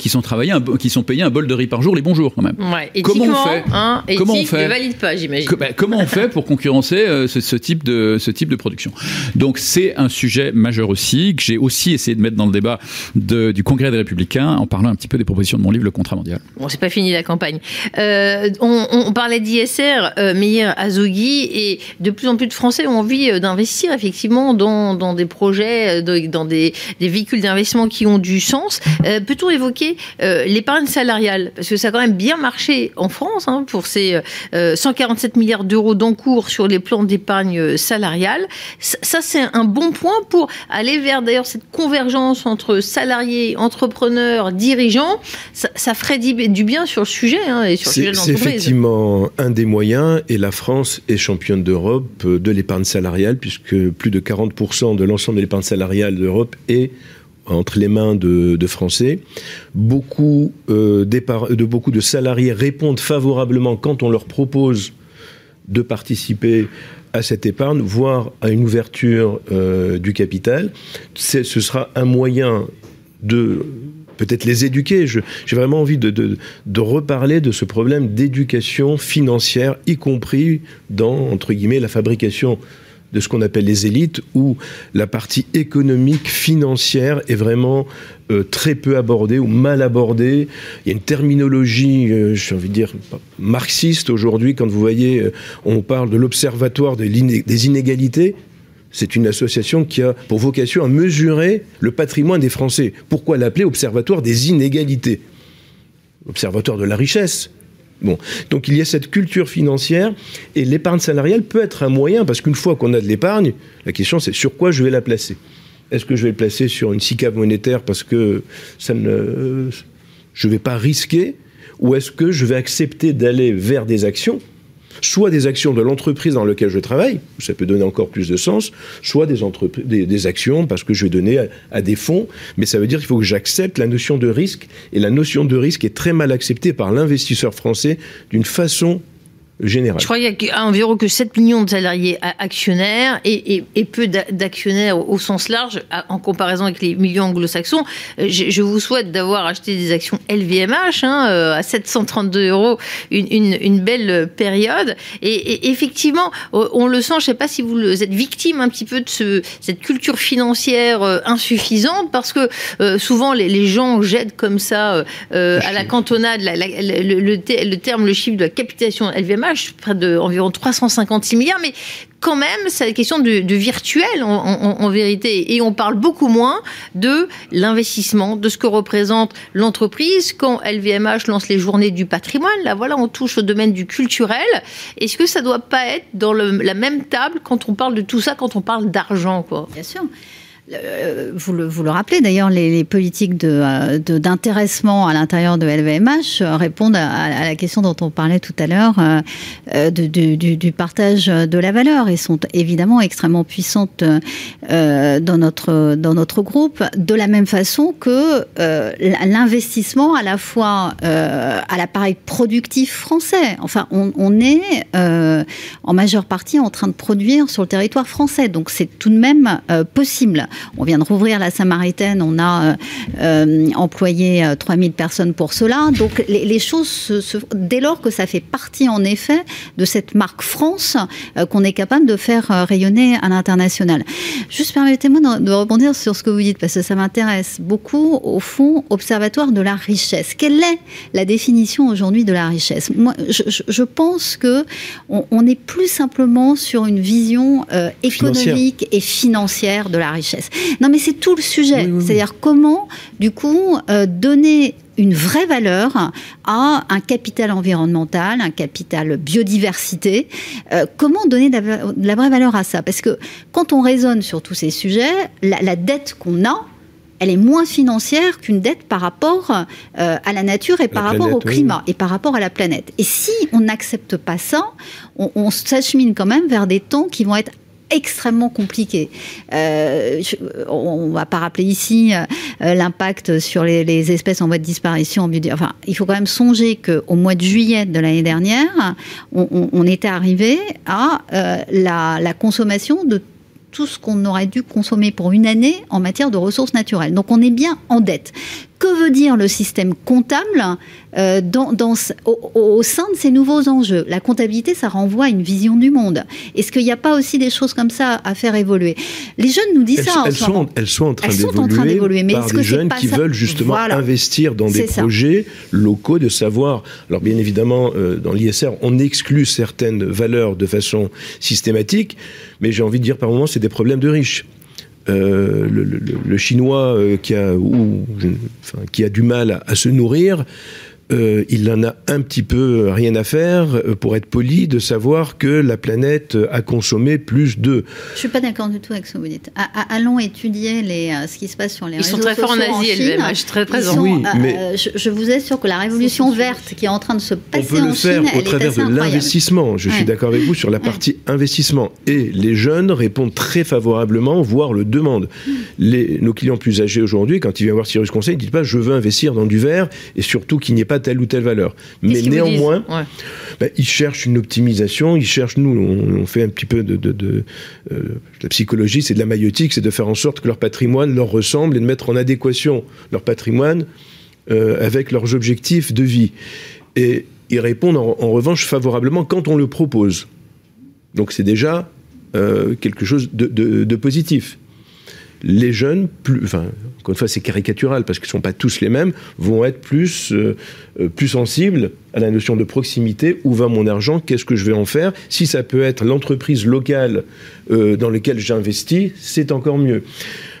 qui sont travaillés, qui sont payés un bol de riz par jour les bons jours quand même. comment on fait hein, Comment on fait valide pas, j'imagine. Ben, comment on fait pour concurrencer euh, ce, type de ce type de production? Donc c'est un sujet majeur aussi que j'ai aussi essayé de mettre dans le débat du Congrès des Républicains en parlant un petit peu des propositions de mon livre Le Contrat mondial. Bon, c'est pas fini la campagne. Euh, on, parlait d'ISR, euh, Meir Azogui, et de plus en plus de Français ont envie euh, d'investir effectivement dans, dans des projets, dans des, des véhicules d'investissement qui ont du sens. Peut-on évoquer euh, l'épargne salariale, parce que ça a quand même bien marché en France hein, pour ces 147 euh, milliards d'euros d'encours sur les plans d'épargne euh, salariale. Ça, c'est un bon point pour aller vers d'ailleurs cette convergence entre salariés, entrepreneurs, dirigeants. Ça, ferait du bien sur le sujet hein, et sur le sujet de C'est effectivement un des moyens et la France est championne d'Europe de l'épargne salariale puisque plus de 40% de l'ensemble de l'épargne salariale d'Europe est entre les mains de, Français. Beaucoup, euh, de beaucoup de salariés répondent favorablement quand on leur propose de participer à cette épargne, voire à une ouverture euh, du capital. Ce sera un moyen de peut-être les éduquer. J'ai vraiment envie de, de, reparler de ce problème d'éducation financière, y compris dans, entre guillemets, la fabrication de ce qu'on appelle les élites, où la partie économique, financière est vraiment euh, très peu abordée ou mal abordée. Il y a une terminologie, euh, j'ai envie de dire, marxiste aujourd'hui, quand vous voyez, euh, on parle de l'Observatoire des inégalités. C'est une association qui a pour vocation à mesurer le patrimoine des Français. Pourquoi l'appeler Observatoire des inégalités? Observatoire de la richesse. Donc il y a cette culture financière et l'épargne salariale peut être un moyen parce qu'une fois qu'on a de l'épargne, la question c'est sur quoi je vais la placer. Est-ce que je vais le placer sur une SICAV monétaire parce que ça ne, je ne vais pas risquer ou est-ce que je vais accepter d'aller vers des actions soit des actions de l'entreprise dans laquelle je travaille, ça peut donner encore plus de sens, soit des, actions parce que je vais donner à, des fonds, mais ça veut dire qu'il faut que j'accepte la notion de risque, et la notion de risque est très mal acceptée par l'investisseur français d'une façon je crois qu'il y a environ que 7 millions de salariés actionnaires et, peu d'actionnaires au sens large en comparaison avec les millions anglo-saxons. Euh, je, vous souhaite d'avoir acheté des actions LVMH hein, euh, à 732 euros, une, belle période. Et, effectivement, on le sent, je ne sais pas si vous êtes victime un petit peu de ce, cette culture financière euh, insuffisante parce que souvent les, gens jettent comme ça à la cantonade le, le, terme, le chiffre de la capitalisation LVMH près de environ 356 milliards, mais quand même, c'est la question de, virtuel en, vérité. Et on parle beaucoup moins de l'investissement, de ce que représente l'entreprise. Quand LVMH lance les journées du patrimoine, là voilà, on touche au domaine du culturel. Est-ce que ça ne doit pas être dans la même table quand on parle de tout ça, quand on parle d'argent quoi? Bien sûr. Euh, vous, le, vous le rappelez d'ailleurs, les, politiques euh, d'intéressement de, à l'intérieur de LVMH euh, répondent à, la question dont on parlait tout à l'heure du, partage de la valeur et sont évidemment extrêmement puissantes dans, notre, dans notre groupe, de la même façon que l'investissement à la fois à l'appareil productif français. Enfin, on, on est en majeure partie en train de produire sur le territoire français, donc c'est tout de même possible. On vient de rouvrir la Samaritaine, on a euh, euh, employé 3000 euh, personnes pour cela. Donc les, choses, dès lors que ça fait partie en effet de cette marque France qu'on est capable de faire rayonner à l'international. Juste permettez-moi de, rebondir sur ce que vous dites parce que ça m'intéresse beaucoup. Au fond, observatoire de la richesse. Quelle est la définition aujourd'hui de la richesse? Moi, je, pense que on, est plus simplement sur une vision économique et financière de la richesse. Non, mais c'est tout le sujet. C'est-à-dire comment, du coup, euh, donner une vraie valeur à un capital environnemental, un capital biodiversité. Euh, comment donner de la, vraie valeur à ça? Parce que quand on raisonne sur tous ces sujets, la, dette qu'on a, elle est moins financière qu'une dette par rapport euh, à la nature et par rapport au climat et par rapport à la planète. Et si on n'accepte pas ça, on, on s'achemine quand même vers des temps qui vont être extrêmement compliqués. Euh, on ne va pas rappeler ici euh, l'impact sur les, espèces en voie de disparition. Enfin, il faut quand même songer qu'au mois de juillet de l'année dernière, on, était arrivé à euh, la, la consommation de tout ce qu'on aurait dû consommer pour une année en matière de ressources naturelles. Donc on est bien en dette. Que veut dire le système comptable euh, dans, au, sein de ces nouveaux enjeux? La comptabilité, ça renvoie à une vision du monde. Est-ce qu'il n'y a pas aussi des choses comme ça à faire évoluer? Les jeunes nous disent ça. elles, sont, elles sont en train d'évoluer mais par des jeunes qui veulent justement investir dans des projets locaux, de savoir. Alors bien évidemment, euh, dans l'ISR, on exclut certaines valeurs de façon systématique, mais j'ai envie de dire par moments, c'est des problèmes de riches. Euh, le, chinois euh, qui, a, qui a du mal à se nourrir euh, il en a un petit peu rien à faire, euh, pour être poli, de savoir que la planète a consommé plus de. Je suis pas d'accord du tout avec ce que vous dites. allons étudier les, euh, ce qui se passe sur les Ils réseaux sociaux. Ils sont très forts en Asie, LVMH, je très présent. Oui, mais je, vous assure que la révolution verte qui est en train de se passer on peut le faire au travers de l'investissement. Je suis d'accord avec vous sur la partie investissement. Et les jeunes répondent très favorablement, voire le demandent. Les, nos clients plus âgés aujourd'hui, quand ils viennent voir Cyrus Conseil, ils ne disent pas je veux investir dans du vert et surtout qu'il n'y ait pas telle ou telle valeur. Mais néanmoins, bah, ils cherchent une optimisation, ils cherchent, nous, on, fait un petit peu de, de, euh, la psychologie, c'est de la maïotique, c'est de faire en sorte que leur patrimoine leur ressemble et de mettre en adéquation leur patrimoine euh, avec leurs objectifs de vie. Et ils répondent en, revanche favorablement quand on le propose. Donc c'est déjà euh, quelque chose de positif les jeunes, plus, enfin, encore une fois, c'est caricatural parce qu'ils ne sont pas tous les mêmes, vont être plus, euh, euh, plus sensibles à la notion de proximité. Où va mon argent? Qu'est-ce que je vais en faire? Si ça peut être l'entreprise locale euh, dans laquelle j'investis, c'est encore mieux.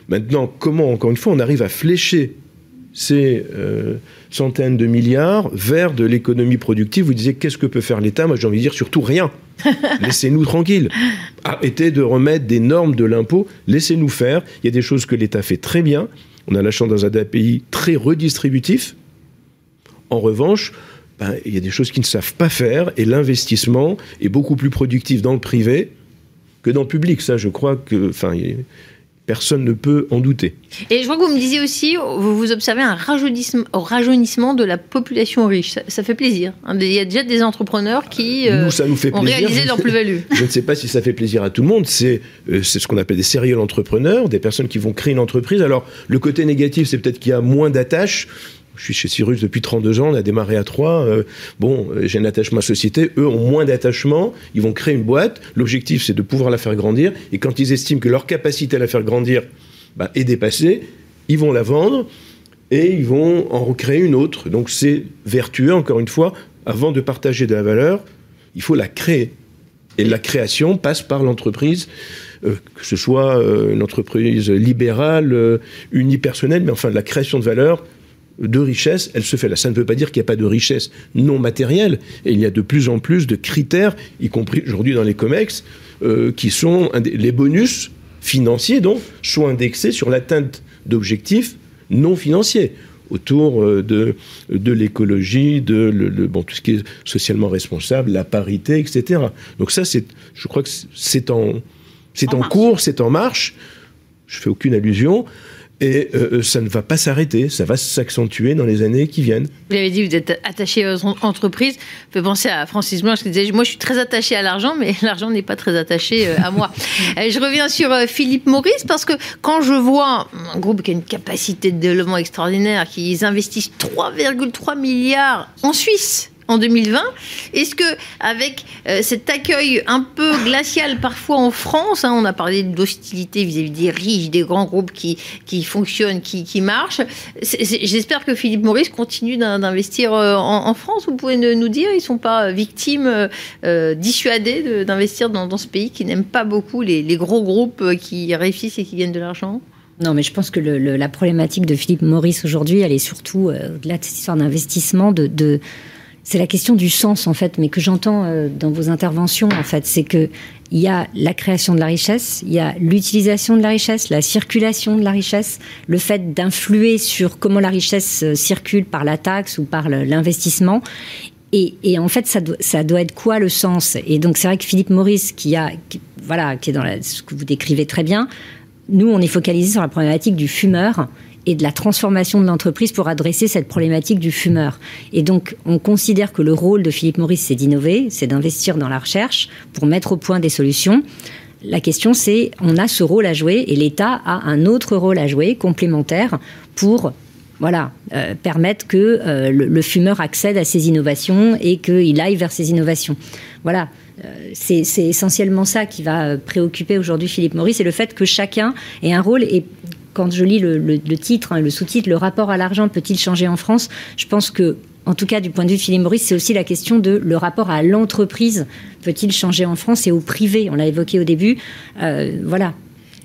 Maintenant, comment, encore une fois, on arrive à flécher ces centaines de milliards vers de l'économie productive? Vous disiez, qu'est-ce que peut faire l'État? Moi, j'ai envie de dire surtout rien. Laissez-nous tranquilles. Arrêtez de remettre des normes de l'impôt. Laissez-nous faire. Il y a des choses que l'État fait très bien. On a la chance dans un pays très redistributif. En revanche, ben, il y a des choses qu'ils ne savent pas faire et l'investissement est beaucoup plus productif dans le privé que dans le public. Ça, je crois que, Personne ne peut en douter. Et je vois que vous me disiez aussi, vous, vous observez un rajeunissement, rajeunissement de la population riche. Ça, fait plaisir. Hein. Il y a déjà des entrepreneurs qui euh, nous, ça nous fait ont réalisé leur plus-value. Je ne sais pas si ça fait plaisir à tout le monde. C'est euh, ce qu'on appelle des sérieux entrepreneurs, des personnes qui vont créer une entreprise. Alors, le côté négatif, c'est peut-être qu'il y a moins d'attaches je suis chez Cyrus depuis 32 ans, on a démarré à 3. Euh, bon, euh, j'ai un attachement à société. Eux ont moins d'attachement. Ils vont créer une boîte. L'objectif, c'est de pouvoir la faire grandir. Et quand ils estiment que leur capacité à la faire grandir bah, est dépassée, ils vont la vendre et ils vont en recréer une autre. Donc c'est vertueux, encore une fois. Avant de partager de la valeur, il faut la créer. Et la création passe par l'entreprise. Euh, que ce soit une entreprise libérale, unipersonnelle, mais enfin la création de valeur, de richesse, elle se fait là. Ça ne veut pas dire qu'il n'y a pas de richesse non matérielle. Et il y a de plus en plus de critères, y compris aujourd'hui dans les COMEX, euh, qui sont les bonus financiers, donc, sont indexés sur l'atteinte d'objectifs non financiers autour euh, de, de l'écologie, de le, bon, tout ce qui est socialement responsable, la parité, etc. Donc ça, c'est, je crois que c'est en, c'est en cours, c'est en marche. Je fais aucune allusion. Et euh, euh, ça ne va pas s'arrêter, ça va s'accentuer dans les années qui viennent. Vous l'avez dit, vous êtes attaché à votre entreprise. Vous pouvez penser à Francis Blanche qui disait Moi, je suis très attaché à l'argent, mais l'argent n'est pas très attaché euh, à moi. je reviens sur Philippe Maurice parce que quand je vois un groupe qui a une capacité de développement extraordinaire, qu'ils investissent 3,3 milliards en Suisse, en 2020. Est-ce que avec euh, cet accueil un peu glacial parfois en France, hein, on a parlé d'hostilité vis-à-vis des riches, des grands groupes qui, qui fonctionnent, qui, qui marchent, j'espère que Philippe Maurice continue d'investir euh, en, France. Vous pouvez nous dire, ils ne sont pas victimes, euh, dissuadés d'investir dans, ce pays qui n'aime pas beaucoup les, gros groupes qui réussissent et qui gagnent de l'argent? Non, mais je pense que la problématique de Philippe Maurice aujourd'hui, elle est surtout, au-delà de cette histoire d'investissement, de c'est la question du sens en fait, mais que j'entends euh, dans vos interventions en fait, c'est que il y a la création de la richesse, il y a l'utilisation de la richesse, la circulation de la richesse, le fait d'influer sur comment la richesse euh, circule par la taxe ou par l'investissement. Et, en fait, ça ça doit être quoi le sens? Et donc, c'est vrai que Philippe Maurice, qui a, voilà, qui est dans ce que vous décrivez très bien, nous, on est focalisé sur la problématique du fumeur et de la transformation de l'entreprise pour adresser cette problématique du fumeur. Et donc, on considère que le rôle de Philippe Maurice, c'est d'innover, c'est d'investir dans la recherche pour mettre au point des solutions. La question, c'est, on a ce rôle à jouer et l'État a un autre rôle à jouer, complémentaire, pour voilà, euh, permettre que euh, le, fumeur accède à ces innovations et qu'il aille vers ces innovations. Voilà. Euh, c'est essentiellement ça qui va préoccuper aujourd'hui Philippe Maurice, c'est le fait que chacun ait un rôle. Et quand je lis le, titre, hein, le sous-titre, le rapport à l'argent peut-il changer en France? Je pense que, en tout cas, du point de vue de Philippe Maurice, c'est aussi la question de le rapport à l'entreprise peut-il changer en France et au privé? On l'a évoqué au début. Euh, voilà.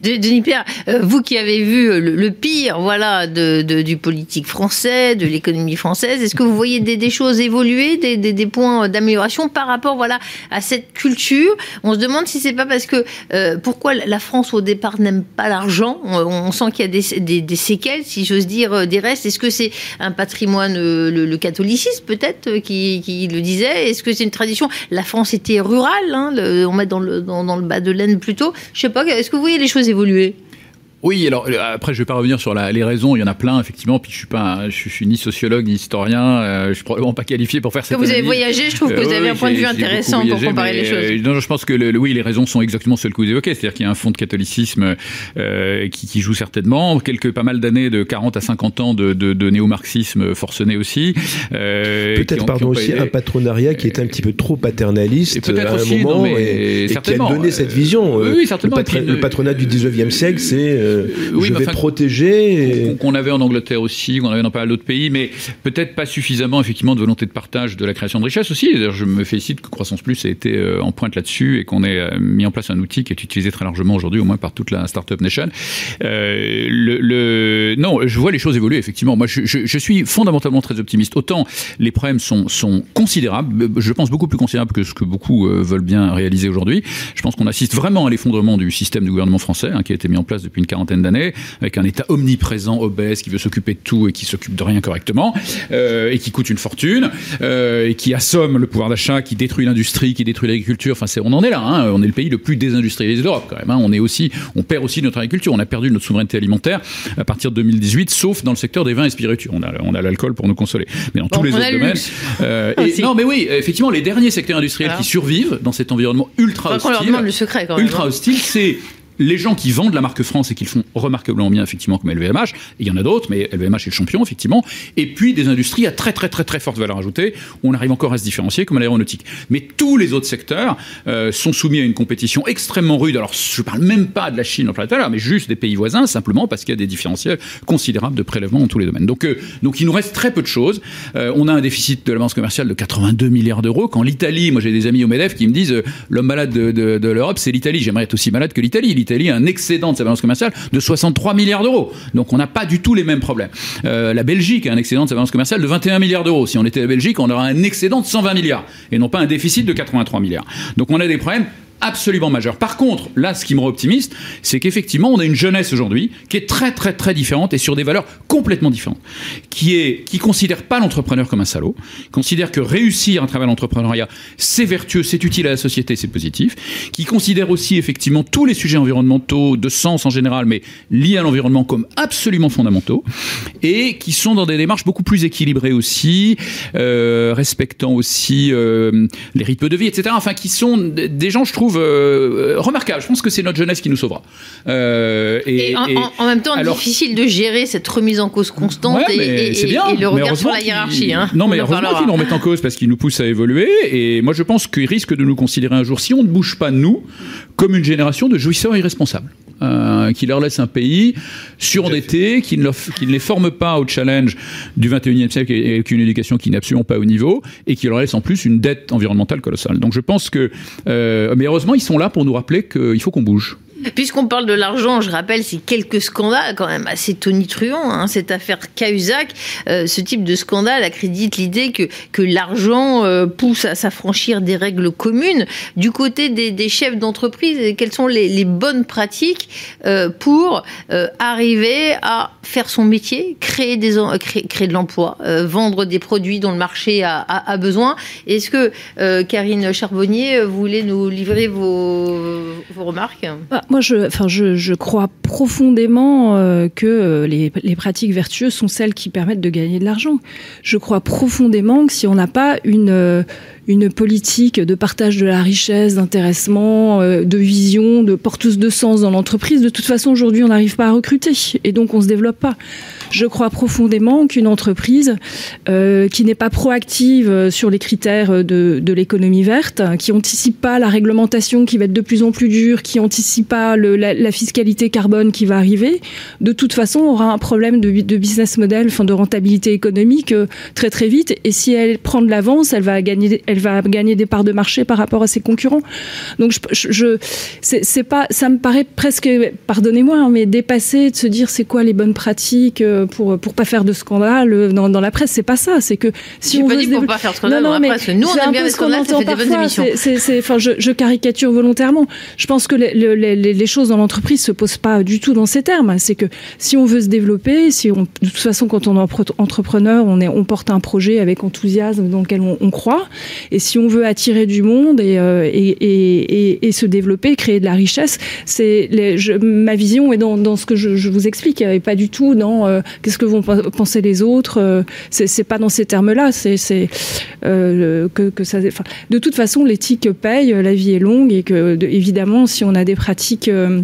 Denis Pierre, euh, vous qui avez vu le, pire, voilà, de, du politique français, de l'économie française, est-ce que vous voyez des, choses évoluer, des, des, points d'amélioration par rapport, voilà, à cette culture? On se demande si c'est pas parce que euh, pourquoi la France au départ n'aime pas l'argent? On, sent qu'il y a des, des, séquelles, si j'ose dire, euh, des restes. Est-ce que c'est un patrimoine, le, catholicisme peut-être, qui, qui, le disait? Est-ce que c'est une tradition? La France était rurale, hein, on met dans le, dans, dans le bas de laine plutôt. Je sais pas. Est-ce que vous voyez les choses évoluer évoluer oui, alors euh, après je vais pas revenir sur les raisons, il y en a plein effectivement. Puis je suis pas, je, suis ni sociologue ni historien, euh, je suis probablement pas qualifié pour faire cette. Vous avez voyagé, je trouve que vous avez un point de vue intéressant pour comparer les choses. Euh, non, je pense que le, oui, les raisons sont exactement celles que vous évoquez, c'est-à-dire qu'il y a un fond de catholicisme qui, qui, joue certainement, quelques pas mal d'années de 40 à 50 ans de, de, de néo-marxisme forcené aussi. Peut-être pardon aussi un patronariat qui est un petit peu trop paternaliste à un moment et, qui a donné cette vision. Oui, certainement. Le, patronat du 19e siècle, c'est euh, oui, je vais protéger. Qu'on avait en Angleterre aussi, qu'on avait dans pas mal d'autres pays, mais peut-être pas suffisamment effectivement de volonté de partage de la création de richesse aussi. Je me félicite que Croissance Plus ait été euh, en pointe là-dessus et qu'on ait euh, mis en place un outil qui est utilisé très largement aujourd'hui, au moins par toute la startup nation. le, non, je vois les choses évoluer effectivement. Moi, je, suis fondamentalement très optimiste. Autant les problèmes sont, sont considérables, je pense beaucoup plus considérables que ce que beaucoup veulent bien réaliser aujourd'hui. Je pense qu'on assiste vraiment à l'effondrement du système du gouvernement français, hein, qui a été mis en place depuis une quarantaine d'années, avec un État omniprésent, obèse, qui veut s'occuper de tout et qui s'occupe de rien correctement, euh, et qui coûte une fortune, euh, et qui assomme le pouvoir d'achat, qui détruit l'industrie, qui détruit l'agriculture. Enfin, on en est là. Hein. On est le pays le plus désindustrialisé d'Europe quand même. Hein. On est aussi, on perd aussi notre agriculture. On a perdu notre souveraineté alimentaire à partir de 2018, sauf dans le secteur des vins et spiritueux. On a, on a l'alcool pour nous consoler, mais dans tous les autres domaines. Euh, et, non, mais oui, effectivement, les derniers secteurs industriels qui survivent dans cet environnement ultra hostile, le secret quand même, ultra hein. hostile, c'est les gens qui vendent la marque France et qui le font remarquablement bien, effectivement, comme LVMH, il y en a d'autres, mais LVMH est le champion, effectivement, et puis des industries à très très très très forte valeur ajoutée, où on arrive encore à se différencier, comme l'aéronautique. Mais tous les autres secteurs euh, sont soumis à une compétition extrêmement rude. Alors, je parle même pas de la Chine, mais juste des pays voisins, simplement parce qu'il y a des différentiels considérables de prélèvements dans tous les domaines. Donc, euh, donc il nous reste très peu de choses. Euh, on a un déficit de la balance commerciale de 82 milliards d'euros, quand l'Italie, moi j'ai des amis au MEDEF qui me disent, l'homme malade de, de, de l'Europe, c'est l'Italie. J'aimerais être aussi malade que l'Italie l'Italie a un excédent de sa balance commerciale de 63 milliards d'euros. Donc on n'a pas du tout les mêmes problèmes. Euh, la Belgique a un excédent de sa balance commerciale de 21 milliards d'euros. Si on était la Belgique, on aurait un excédent de 120 milliards et non pas un déficit de 83 milliards. Donc on a des problèmes absolument majeur. Par contre, là, ce qui me rend optimiste, c'est qu'effectivement, on a une jeunesse aujourd'hui qui est très, très, très différente et sur des valeurs complètement différentes, qui est, qui considère pas l'entrepreneur comme un salaud, considère que réussir à travers l'entrepreneuriat, c'est vertueux, c'est utile à la société, c'est positif, qui considère aussi effectivement tous les sujets environnementaux, de sens en général, mais liés à l'environnement comme absolument fondamentaux, et qui sont dans des démarches beaucoup plus équilibrées aussi, euh, respectant aussi euh, les rythmes de vie, etc. Enfin, qui sont des gens, je trouve, euh, remarquable. Je pense que c'est notre jeunesse qui nous sauvera. Euh, et, en, même temps, difficile de gérer cette remise en cause constante et, le regard sur la hiérarchie. Hein. Non, mais heureusement qu'ils nous remettent en cause parce qu'ils nous poussent à évoluer. Et moi, je pense qu'ils risquent de nous considérer un jour, si on ne bouge pas nous, comme une génération de jouisseurs irresponsables. Euh, qui leur laisse un pays surendetté, qui ne, qui ne les forme pas au challenge du 21e siècle avec une éducation qui n'est absolument pas au niveau, et qui leur laisse en plus une dette environnementale colossale. Donc je pense que, euh, mais heureusement, ils sont là pour nous rappeler qu'il faut qu'on bouge. Puisqu'on parle de l'argent, je rappelle, c'est quelques scandales quand même assez tonitruants. Hein, cette affaire Cahuzac, euh, ce type de scandale accrédite l'idée que, que l'argent euh, pousse à s'affranchir des règles communes. Du côté des, des chefs d'entreprise, quelles sont les, les bonnes pratiques euh, pour euh, arriver à faire son métier, créer, des, créer, créer de l'emploi, euh, vendre des produits dont le marché a, a, a besoin? Est-ce que Karine Charbonnier, voulez nous livrer vos, vos remarques? Bah, Moi, je, enfin, je, crois profondément euh, que euh, les, pratiques vertueuses sont celles qui permettent de gagner de l'argent. Je crois profondément que si on n'a pas une, euh, une politique de partage de la richesse, d'intéressement, de vision, de porteuse de sens dans l'entreprise, de toute façon, aujourd'hui, on n'arrive pas à recruter et donc on ne se développe pas. Je crois profondément qu'une entreprise euh, qui n'est pas proactive sur les critères de, de l'économie verte, qui anticipe pas la réglementation qui va être de plus en plus dure, qui anticipe pas la, fiscalité carbone qui va arriver, de toute façon aura un problème de, business model, enfin de rentabilité économique euh, très très vite. Et si elle prend de l'avance, elle va gagner, des parts de marché par rapport à ses concurrents. Donc c'est pas, ça me paraît presque, pardonnez-moi, hein, mais dépassé de se dire c'est quoi les bonnes pratiques pour pour pas faire de scandale dans, dans la presse. C'est pas ça. C'est que si on pas veut dit pour pas faire de scandale non, non, dans la presse. Nous on aime bien les scandales, ça fait des bonnes émissions. C'est, enfin, je, je caricature volontairement. Je pense que les, les, les choses dans l'entreprise se posent pas du tout dans ces termes. C'est que si on veut se développer, si on, de toute façon, quand on est entrepreneur, on, est, on porte un projet avec enthousiasme dans lequel on, on croit. Et si on veut attirer du monde et, euh, et, et, et, se développer, créer de la richesse, c'est ma vision est dans, dans ce que je, je, vous explique et pas du tout dans euh, qu'est-ce que vont penser les autres. Euh, c'est pas dans ces termes-là. Euh. De toute façon, l'éthique paye. La vie est longue et que de, évidemment, si on a des pratiques euh,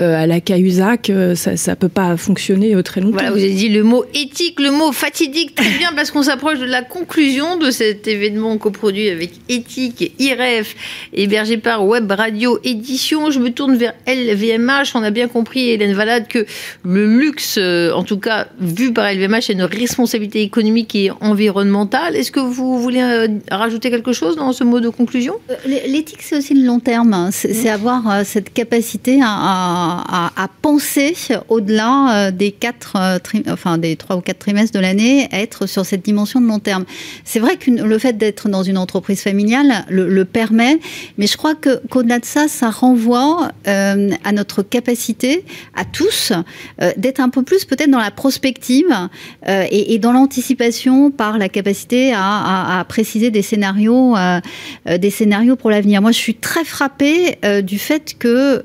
à la Cahuzac, euh, ça ne peut pas fonctionner euh, très longtemps. Voilà, vous avez dit le mot éthique, le mot fatidique, très bien, parce qu'on s'approche de la conclusion de cet événement coproduit avec Éthique, IREF, hébergé par Web Radio Édition. Je me tourne vers LVMH. On a bien compris, Hélène Valade, que le luxe, en tout cas vu par LVMH, est une responsabilité économique et environnementale. Est-ce que vous voulez rajouter quelque chose dans ce mot de conclusion? L'éthique, c'est aussi le long terme. C'est avoir cette capacité à à, penser au-delà euh, des quatre, euh, enfin des trois ou quatre trimestres de l'année, être sur cette dimension de long terme. C'est vrai que le fait d'être dans une entreprise familiale le, permet, mais je crois que qu'au-delà de ça, ça renvoie euh, à notre capacité à tous d'être un peu plus peut-être dans la prospective et, dans l'anticipation par la capacité à, à, préciser des scénarios, des scénarios pour l'avenir. Moi, je suis très frappée du fait que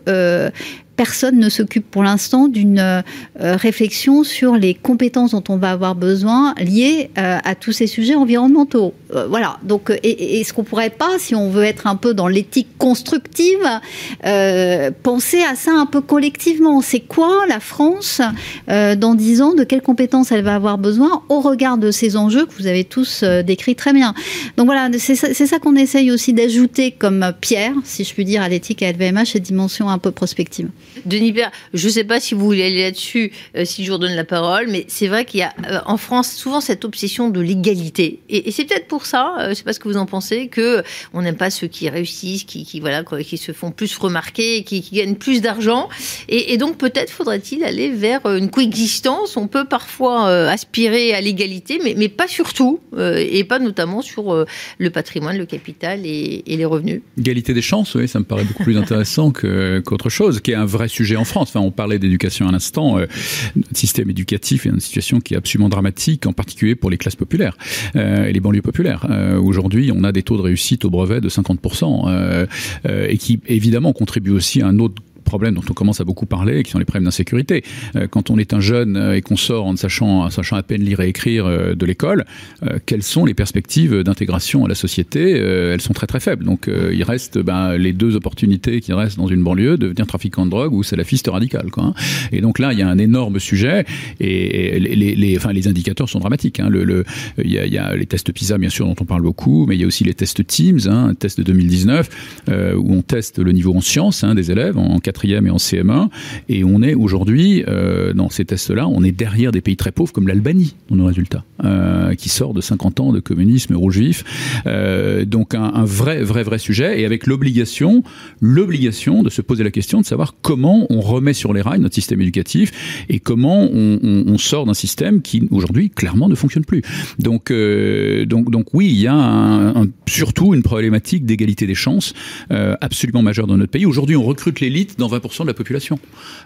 personne ne s'occupe pour l'instant d'une euh, réflexion sur les compétences dont on va avoir besoin liées euh, à tous ces sujets environnementaux. Euh, voilà. Donc, est-ce qu'on pourrait pas, si on veut être un peu dans l'éthique constructive, euh, penser à ça un peu collectivement C'est quoi la France euh, dans dix ans? De quelles compétences elle va avoir besoin au regard de ces enjeux que vous avez tous décrits très bien? Donc voilà, c'est ça, ça qu'on essaye aussi d'ajouter comme pierre, si je puis dire, à l'éthique à LVMH, cette dimension un peu prospective. Denis Père, je ne sais pas si vous voulez aller là-dessus, euh, si je vous redonne la parole, mais c'est vrai qu'il y a euh, en France souvent cette obsession de l'égalité. Et, c'est peut-être pour ça, euh, je ne sais pas ce que vous en pensez, que on n'aime pas ceux qui réussissent, qui, voilà, qui se font plus remarquer, qui, gagnent plus d'argent. Et, donc peut-être faudrait-il aller vers une coexistence. On peut parfois aspirer à l'égalité, mais, mais pas surtout, et pas notamment sur le patrimoine, le capital et, et, les revenus. Égalité des chances, oui, ça me paraît beaucoup plus intéressant qu'autre chose, qui est un vrai sujet en France. On parlait d'éducation à l'instant. Euh, notre système éducatif est une situation qui est absolument dramatique, en particulier pour les classes populaires euh, et les banlieues populaires. Euh, Aujourd'hui, on a des taux de réussite au brevet de 50%, euh, euh, et qui évidemment contribuent aussi à un autre problèmes dont on commence à beaucoup parler, qui sont les problèmes d'insécurité. Euh, quand on est un jeune euh, et qu'on sort en sachant, sachant à peine lire et écrire euh, de l'école, quelles sont les perspectives d'intégration à la société Elles sont très très faibles. Donc il reste ben, les deux opportunités qui restent dans une banlieue, devenir trafiquant de drogue ou salafiste radical. Hein. Et donc là, il y a un énorme sujet et, les, indicateurs sont dramatiques. Hein. Il, y a, les tests PISA, bien sûr, dont on parle beaucoup, mais il y a aussi les tests Teams, hein, un test de 2019, où on teste le niveau en sciences des élèves en 4 et en CM1. Et on est aujourd'hui, euh, dans ces tests-là, on est derrière des pays très pauvres comme l'Albanie dans nos résultats, euh, qui sort de 50 ans de communisme rouge vif. Euh, donc un, vrai, vrai, vrai sujet. Et avec l'obligation, l'obligation de se poser la question de savoir comment on remet sur les rails notre système éducatif et comment on, sort d'un système qui aujourd'hui clairement ne fonctionne plus. Donc, donc, donc oui, il y a surtout une problématique d'égalité des chances absolument majeure dans notre pays. Aujourd'hui, on recrute l'élite dans 20% de la population.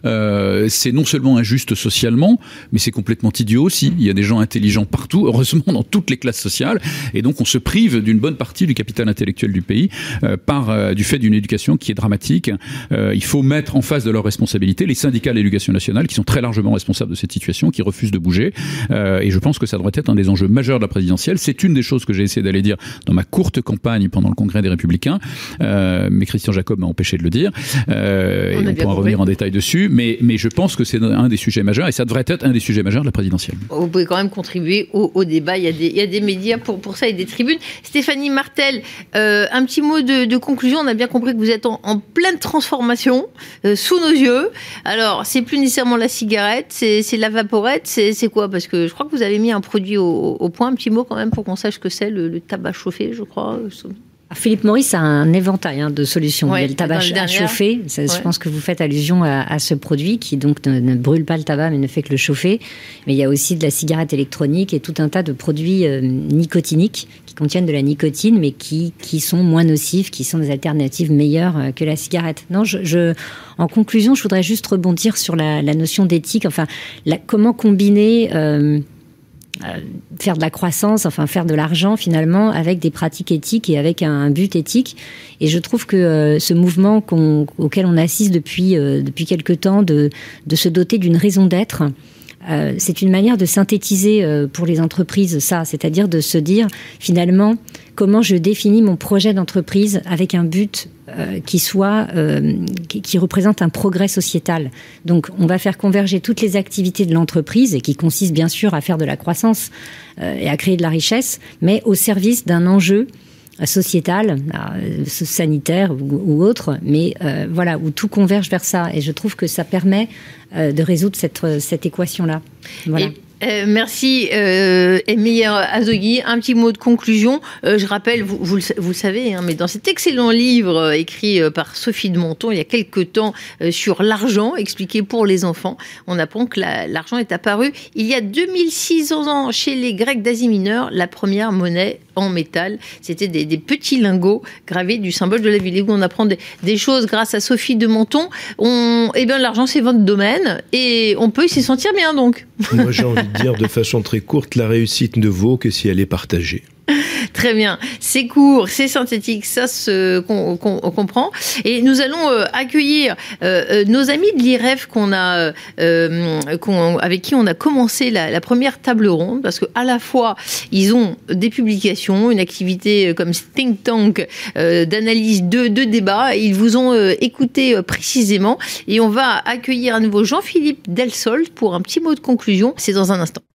Euh, c'est non seulement injuste socialement, mais c'est complètement idiot aussi. Il y a des gens intelligents partout, heureusement dans toutes les classes sociales, et donc on se prive d'une bonne partie du capital intellectuel du pays euh, par euh, du fait d'une éducation qui est dramatique. Euh, il faut mettre en face de leurs responsabilités les syndicats de l'éducation nationale qui sont très largement responsables de cette situation, qui refusent de bouger. Euh, et je pense que ça devrait être un des enjeux majeurs de la présidentielle. C'est une des choses que j'ai essayé d'aller dire dans ma courte campagne pendant le congrès des Républicains, euh, mais Christian Jacob m'a empêché de le dire. Euh, et on pourra revenir en détail dessus, mais, mais je pense que c'est un des sujets majeurs et ça devrait être un des sujets majeurs de la présidentielle. Vous pouvez quand même contribuer au, au débat. Il y, a des, il y a des médias pour, pour ça et des tribunes. Stéphanie Martel, euh, un petit mot de, de, conclusion. On a bien compris que vous êtes en, en pleine transformation euh, sous nos yeux. Alors, c'est plus nécessairement la cigarette, c'est la vaporette, c'est quoi? Parce que je crois que vous avez mis un produit au, au point. Un petit mot quand même pour qu'on sache que c'est le, le tabac chauffé, je crois. Philippe Maurice a un éventail hein, de solutions. Ouais, il y a le tabac à chauffer. Ça, ouais. Je pense que vous faites allusion à, à ce produit qui donc ne, ne, brûle pas le tabac mais ne fait que le chauffer. Mais il y a aussi de la cigarette électronique et tout un tas de produits euh, nicotiniques qui contiennent de la nicotine mais qui, qui sont moins nocifs, qui sont des alternatives meilleures euh, que la cigarette. Non, je, je, en conclusion, je voudrais juste rebondir sur la, la notion d'éthique. Enfin, la, comment combiner euh, faire de la croissance, enfin faire de l'argent finalement avec des pratiques éthiques et avec un, but éthique. Et je trouve que euh, ce mouvement qu on, auquel on assiste depuis euh, depuis quelque temps de de se doter d'une raison d'être. Euh, c'est une manière de synthétiser euh, pour les entreprises ça, c'est-à-dire de se dire finalement comment je définis mon projet d'entreprise avec un but euh, qui soit qui, qui représente un progrès sociétal. Donc on va faire converger toutes les activités de l'entreprise et qui consiste bien sûr à faire de la croissance et à créer de la richesse, mais au service d'un enjeu sociétal, euh, sanitaire ou, ou autre, mais euh, voilà où tout converge vers ça. Et je trouve que ça permet euh, de résoudre cette, cette équation-là. Voilà. Euh, merci, euh, Emilie Azogui. Un petit mot de conclusion. Euh, je rappelle, vous, vous, vous savez, hein, mais dans cet excellent livre euh, écrit euh, par Sophie de Monton il y a quelque temps euh, sur l'argent, expliqué pour les enfants, on apprend que l'argent la, est apparu il y a 2600 ans chez les Grecs d'Asie mineure, la première monnaie en métal. C'était des, des, petits lingots gravés du symbole de la ville. Et où on apprend des, des, choses grâce à Sophie de Menton. On, eh bien, l'argent, c'est votre domaine et on peut s'y sentir bien donc. Dire de façon très courte, la réussite ne vaut que si elle est partagée. Très bien. C'est court, c'est synthétique, ça se qu'on qu comprend. Et nous allons euh, accueillir euh, euh, nos amis de l'IREF qu'on a, euh, qu avec qui on a commencé la, la, première table ronde, parce que à la fois ils ont des publications, une activité comme think tank euh, d'analyse de, de débat. Ils vous ont euh, écouté précisément, et on va accueillir à nouveau Jean-Philippe Delsol pour un petit mot de conclusion. C'est dans un instant.